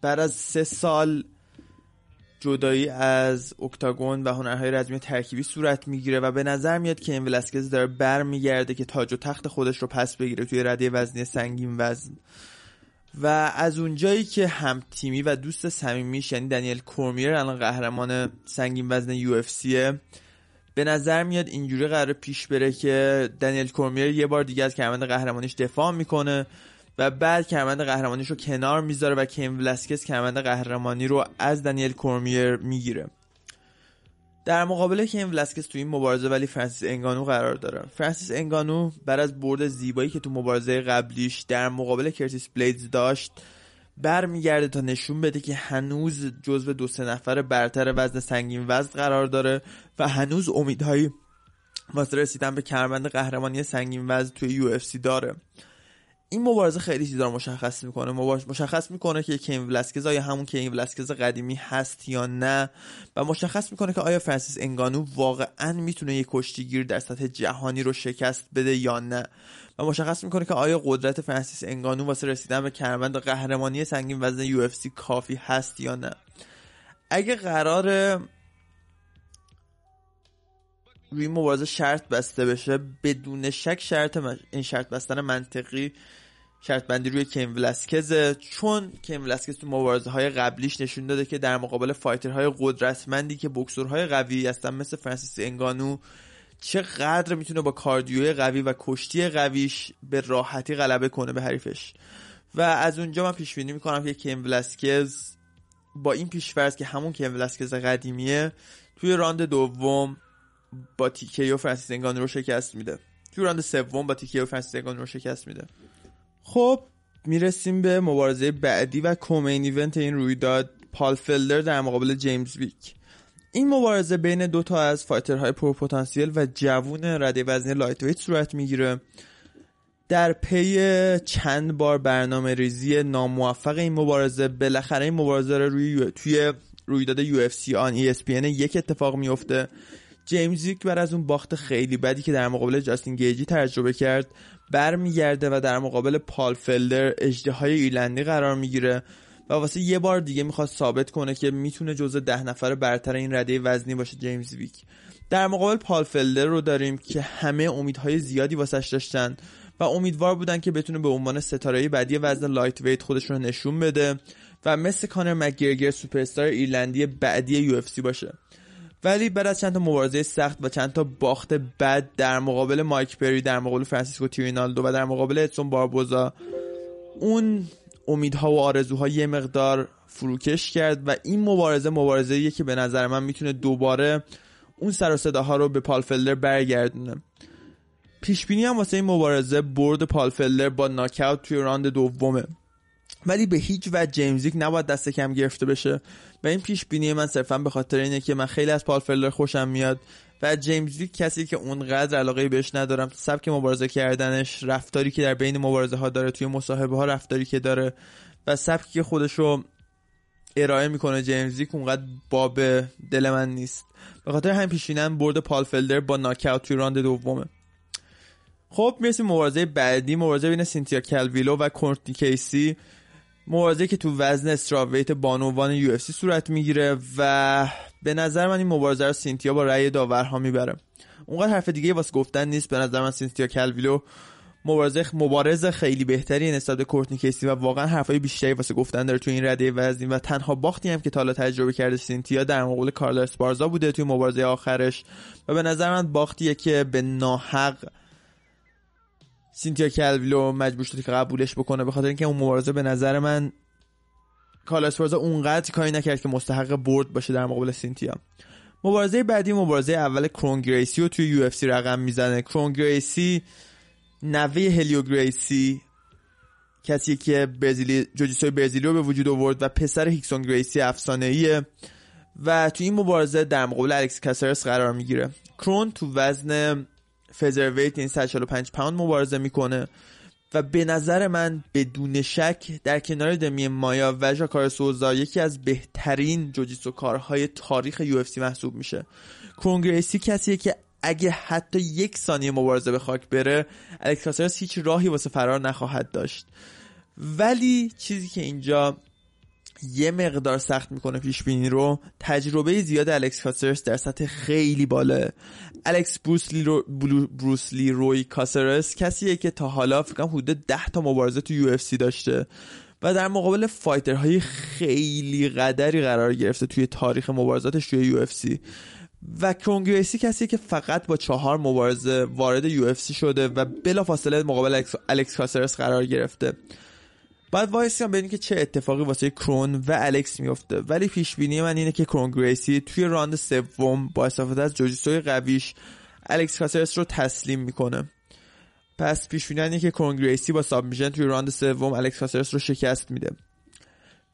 بعد از سه سال جدایی از octagon و هنرهای رزمی ترکیبی صورت می‌گیره و به نظر میاد که کین ولاسکز داره بر میگرده که تاج و تخت خودش رو پس بگیره توی رده وزنی سنگین وزن. و از اونجایی که هم تیمی و دوست صمیمیش یعنی دنیل کورمیر الان قهرمان سنگین وزن UFC به نظر میاد اینجوری قرار پیش بره که دنیل کورمیر یه بار دیگه از کمربند قهرمانیش دفاع می‌کنه. و بعد کمربند قهرمانیش رو کنار می‌ذاره و کیم ولاسکس کمربند قهرمانی رو از دنیل کورمیر می‌گیره. در مقابل که این ولسکس تو این مبارزه ولی فرانسیس انگانو قرار داره. فرانسیس انگانو بعد از برد زیبایی که تو مبارزه قبلیش در مقابل کرتیس بلیدز داشت برمیگرده تا نشون بده که هنوز جزو دو سه نفر برتر وزن سنگین وزن قرار داره و هنوز امیدهایی واسه رسیدن به کمربند قهرمانی سنگین وزن توی یو داره. این مبارزه خیلی چیزا رو مشخص می‌کنه. مشخص می‌کنه که کین ولاسکز آیا همون کین ولاسکز قدیمی هست یا نه و مشخص می‌کنه که آیا فرانسیس انگانو واقعا می‌تونه یک کشتیگیر در سطح جهانی رو شکست بده یا نه. و مشخص می‌کنه که آیا قدرت فرانسیس انگانو واسه رسیدن به کمربند قهرمانی سنگین وزن یو کافی هست یا نه. اگه قرار روی مبارزه شرط بسته بشه بدون شک شرط این شرط بستن منطقی شرط بندی روی کیم ولاسکزه چون کیم ولاسکز تو مبارزه های قبلیش نشون داده که در مقابل فایترهای قدرتمندی که بکسورهای قوی هستن مثل فرانسیس انگانو چقدر می‌تونه با کاردیوی قوی و کشتی قویش به راحتی غلبه کنه به حریفش. و از اونجا من پیش بینی می‌کنم که کین ولاسکز با این پیشفرض که همون کین ولاسکز قدیمیه توی راند دوم با TKO فرانسیس انگانو رو شکست میده. توی راند سوم با TKO فرانسیس انگانو رو شکست میده. خب می‌رسیم به مبارزه بعدی و co-main event این رویداد پال فلدر در مقابل جیمز ویک. این مبارزه بین دو تا از fighter های پر پتانسیل و جوون رده وزنی lightweight صورت می‌گیره. در پی چند بار برنامه ریزی ناموفق این مبارزه بالاخره این مبارزه رو روی توی رویداد سی آن پی یک اتفاق میفته. جیمز ویک بعد از اون باخت خیلی بدی که در مقابل جاستین گیجی تجربه کرد. برمیگرده و در مقابل پال فلدر های ایرلندی قرار می‌گیره و واسه یه بار دیگه می‌خواد ثابت کنه که می‌تونه جزء ده نفر برتر این رده وزنی باشه جیمز ویک در مقابل پال فلدر رو داریم که همه امیدهای زیادی واسش داشتن و امیدوار بودن که بتونه به عنوان ستاره بعدی وزن lightweight خودش رو نشون بده و مثل کانر مکگرگر سوپرستار ایرلندی بعدی UFC باشه. ولی بعد از چند تا مبارزه سخت و چند تا باخت بد در مقابل مایک پری در مقابل فرانسیسکو تیرینالدو و در مقابل ادسون باربوزا اون امیدها و آرزوها یه مقدار فروکش کرد و این مبارزه مبارزه که به نظر من می‌تونه دوباره اون سر و صداها رو به پال فلدر برگردونه. پیش بینی هم واسه این مبارزه برد پال فلدر با ناکاوت توی راند دومه. ولی به هیچ وجه جیمزیک نباید دست کم گرفته بشه. و این پیش بینی من صرفا به خاطر اینه که من خیلی از پال فلر خوشم میاد و جیمز ویک کسی که اونقدر علاقه بهش ندارم سبک مبارزه کردنش رفتاری که در بین مبارزه ها داره توی مصاحبه ها رفتاری که داره و سبکی که خودشو ارائه می‌کنه جیمز ویک اونقدر باب دل من نیست. به خاطر همین پیش‌بینیم برد پال فلدر با ناکاوت توی راند دومه. خب می‌رسیم مبارزه بعدی مبارزه بین سینتیا کلویلو و کورتنی کیسی. مبارزه که تو وزن strawweight بانوان UFC صورت می‌گیره و به نظر من این مبارزه رو سینتیا با رأی داورها می‌بره. اونقدر حرف دیگه واسه گفتن نیست. به نظر من سینتیا کلویلو مبارزه مبارز خیلی بهتری نسبت به کورتنی کیسی و واقعا حرفای بیشتری واسه گفتن داره تو این رده وزنی و تنها باختی هم که تا تجربه کرده سینتیا در مقابل کارلا اسپارزا بوده توی مبارزه آخرش. و به نظر من باختیه که به ناحق سینتیا کلویلو مجبور شده که قبولش بکنه به خاطر اینکه اون مبارزه به نظر من کارلا اون اونقدر کاری نکرد که مستحق برد باشه در مقابل سینتیا. مبارزه بعدی مبارزه اول کرون گریسی رو توی UFC رقم می‌زنه. کرون گریسی نوه هلیو گریسی کسی که برزیلی جوجیسوی برزیلی رو به وجود آورد و پسر ریکسون گریسی افسانه ایه و توی این مبارزه در مقابل الکس کاسرس قرار می‌گیره. کرون تو وزن فزرویت این 145 پوند مبارزه می‌کنه. و به نظر من بدون شک در کنار دمی مایا و ژاکار سوزا یکی از بهترین جوجیتسو کارهای تاریخ یو محسوب میشه. کرونگریسی کسیه که اگه حتی یک ثانیه مبارزه به خاک بره الکس هیچ راهی واسه فرار نخواهد داشت. ولی چیزی که اینجا یه مقدار سخت می‌کنه پیش بینی رو. تجربه زیاد الکس کاسرس در سطح خیلی بالا الکس بروس لیرو، بروس لیروی کاسرس کسیه که تا حالا فکرم حدود 10 تا مبارزه تو UFC داشته و در مقابل fighter های خیلی قدری قرار گرفته توی تاریخ مبارزاتش توی UFC و کرون گریسی کسی که فقط با چهار مبارزه وارد UFC شده و بلافاصله مقابل الکس کاسرس قرار گرفته. بعد وایسیم ببینیم که چه اتفاقی واسه کرون و الکس میفته. ولی پیش بینی من اینه که کرون گریسی توی راند سوم با استفاده از جوجیسوی قویش الکس کاسرس رو تسلیم می‌کنه. پس پیش بینی که کرون گریسی با submission توی راند سوم الکس کاسرس رو شکست میده.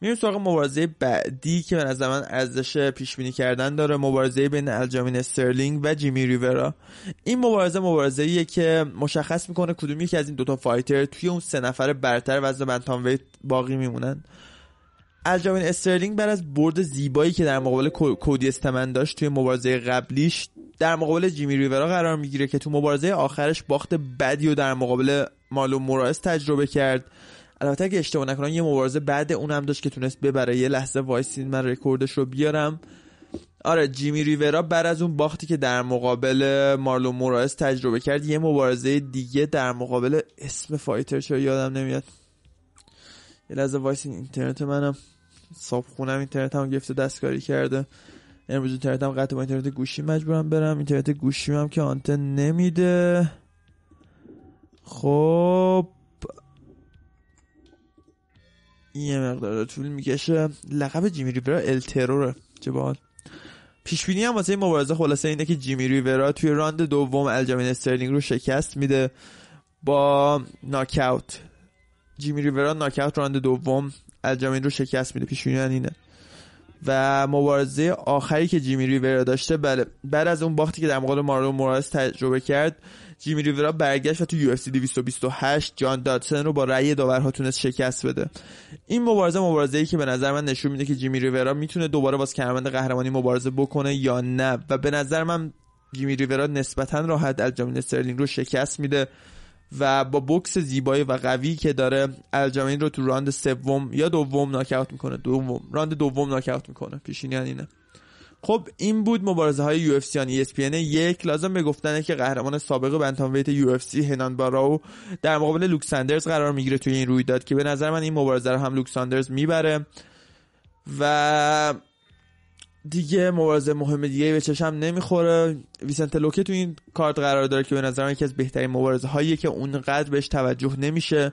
میریم سراغ مبارزه بعدی که به نظر من ارزش پیش بینی کردن داره. مبارزه بین الجامین استرلینگ و جیمی ریورا. این مبارزه مبارزه که مشخص می‌کنه کدوم یکی از این دوتا fighter توی اون سه نفر برتر وزن bantamweight باقی میمونن. الجامین استرلینگ بعد از برد زیبایی که در مقابل کودی استیمن داشت توی مبارزه قبلیش در مقابل جیمی ریورا قرار می‌گیره که تو مبارزه آخرش باخت بدی و در مقابل مارلون موراس تجربه کرد. البته اگه اشتباه نکنم یه مبارزه بعد اونم داشت که تونست ببره. یه لحظه وایسین من رکوردش رو بیارم. آره جیمی ریورا بعد از اون باختی که در مقابل مارلون موراس تجربه کرد یه مبارزه دیگه در مقابل اسم fighter چرا یادم نمیاد. یه لحظه وایسین اینترنت منم. صاحب خونم اینترنت هم گفته دستکاری کرده. امروز اینترنت هم قطع با اینترنت گوشی مجبورم برم. اینترنت گوشی هم که آنتن نمیده. خب یه مقدار طول می‌کشه. لقب جیمی ریورا El Terror ه چه باحال پیش بینی هم واسه این مبارزه خلاصه اینه که جیمی ریورا توی راند دوم الجامین استرلینگ رو شکست میده با ناکاوت. جیمی ریورا ناکاوت راند دوم الجامین رو شکست میده. پیش بینی اینه. و مبارزه آخری که جیمی ریورا داشته بله بعد از اون باختی که در مقابل مارلون موراس تجربه کرد جیمی ریورا برگشت و تو UFC 228 جان دادسن رو با رأی داورها تونست شکست بده. این مبارزه مبارزه ای که به نظر من نشون میده که جیمی ریورا می‌تونه دوباره باز کمربند قهرمانی مبارزه بکنه یا نه. و به نظر من جیمی ریورا نسبتا راحت الجامین استرلینگ رو شکست میده و با بکس زیبایی و قوی که داره الجامین رو تو راند سوم یا دوم ناکاوت می‌کنه. دوم. راند دوم ناکاوت می‌کنه. پیش‌بینی اینه. خب این بود مبارزه های UFC یک لازم به گفتنه که قهرمان سابق bantamweight UFC هنان باراو در مقابل لوک سندرز قرار می‌گیره توی این رویداد که به نظر من این مبارزه رو هم لوک سندرز می‌بره. و دیگه مبارزه مهم دیگه به چشم نمی‌خوره. ویسنت لوکه تو این کارت قرار داره که به نظر من یکی از بهترین مبارزه هایی که اونقدر بهش توجه نمیشه.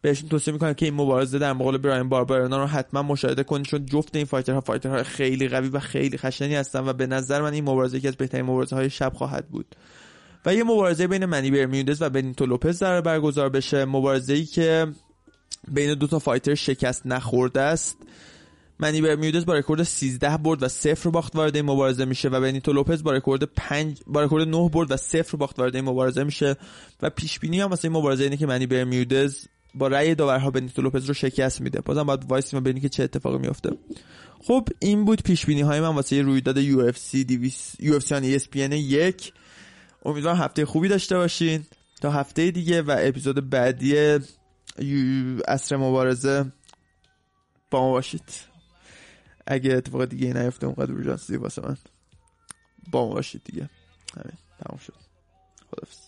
بهشون توصیه می‌کنم که این مبارزه در مقابل براین باربرنا رو حتما مشاهده کنید چون جفت این fighter ها fighter ها خیلی قوی و خیلی خشنی هستن و به نظر من این مبارزه یکی از بهترین مبارزه های شب خواهد بود. و یه مبارزه بین منی برمیودز و بنیتو لوپز در برگزار بشه. مبارزه ای که بین دو تا fighter شکست نخورده است. منی برمیودز با رکورد 13 برد و 0 باخت وارد این مبارزه میشه و بنیتو لوپز با رکورد 5 با رکورد 9 برد و 0 باخت وارد این مبارزه میشه. و پیش بینی هم واسه این مبارزه اینه که منی برمیودز با رأی داورها بنیتو لوپز رو شکست میده. بازم باید وایسیم ببینیم که چه اتفاقی میفته. خب این بود پیش بینی های من واسه رویداد UFC یو اف سی آن یک. امیدوارم هفته خوبی داشته باشین. تا هفته دیگه و اپیزود بعدی اصر مبارزه با ما باشید. اگه اتفاق دیگه نیفته اونقدر برجانسی واسه من. با ما باشید دیگه. همین. تمام شد. خدافز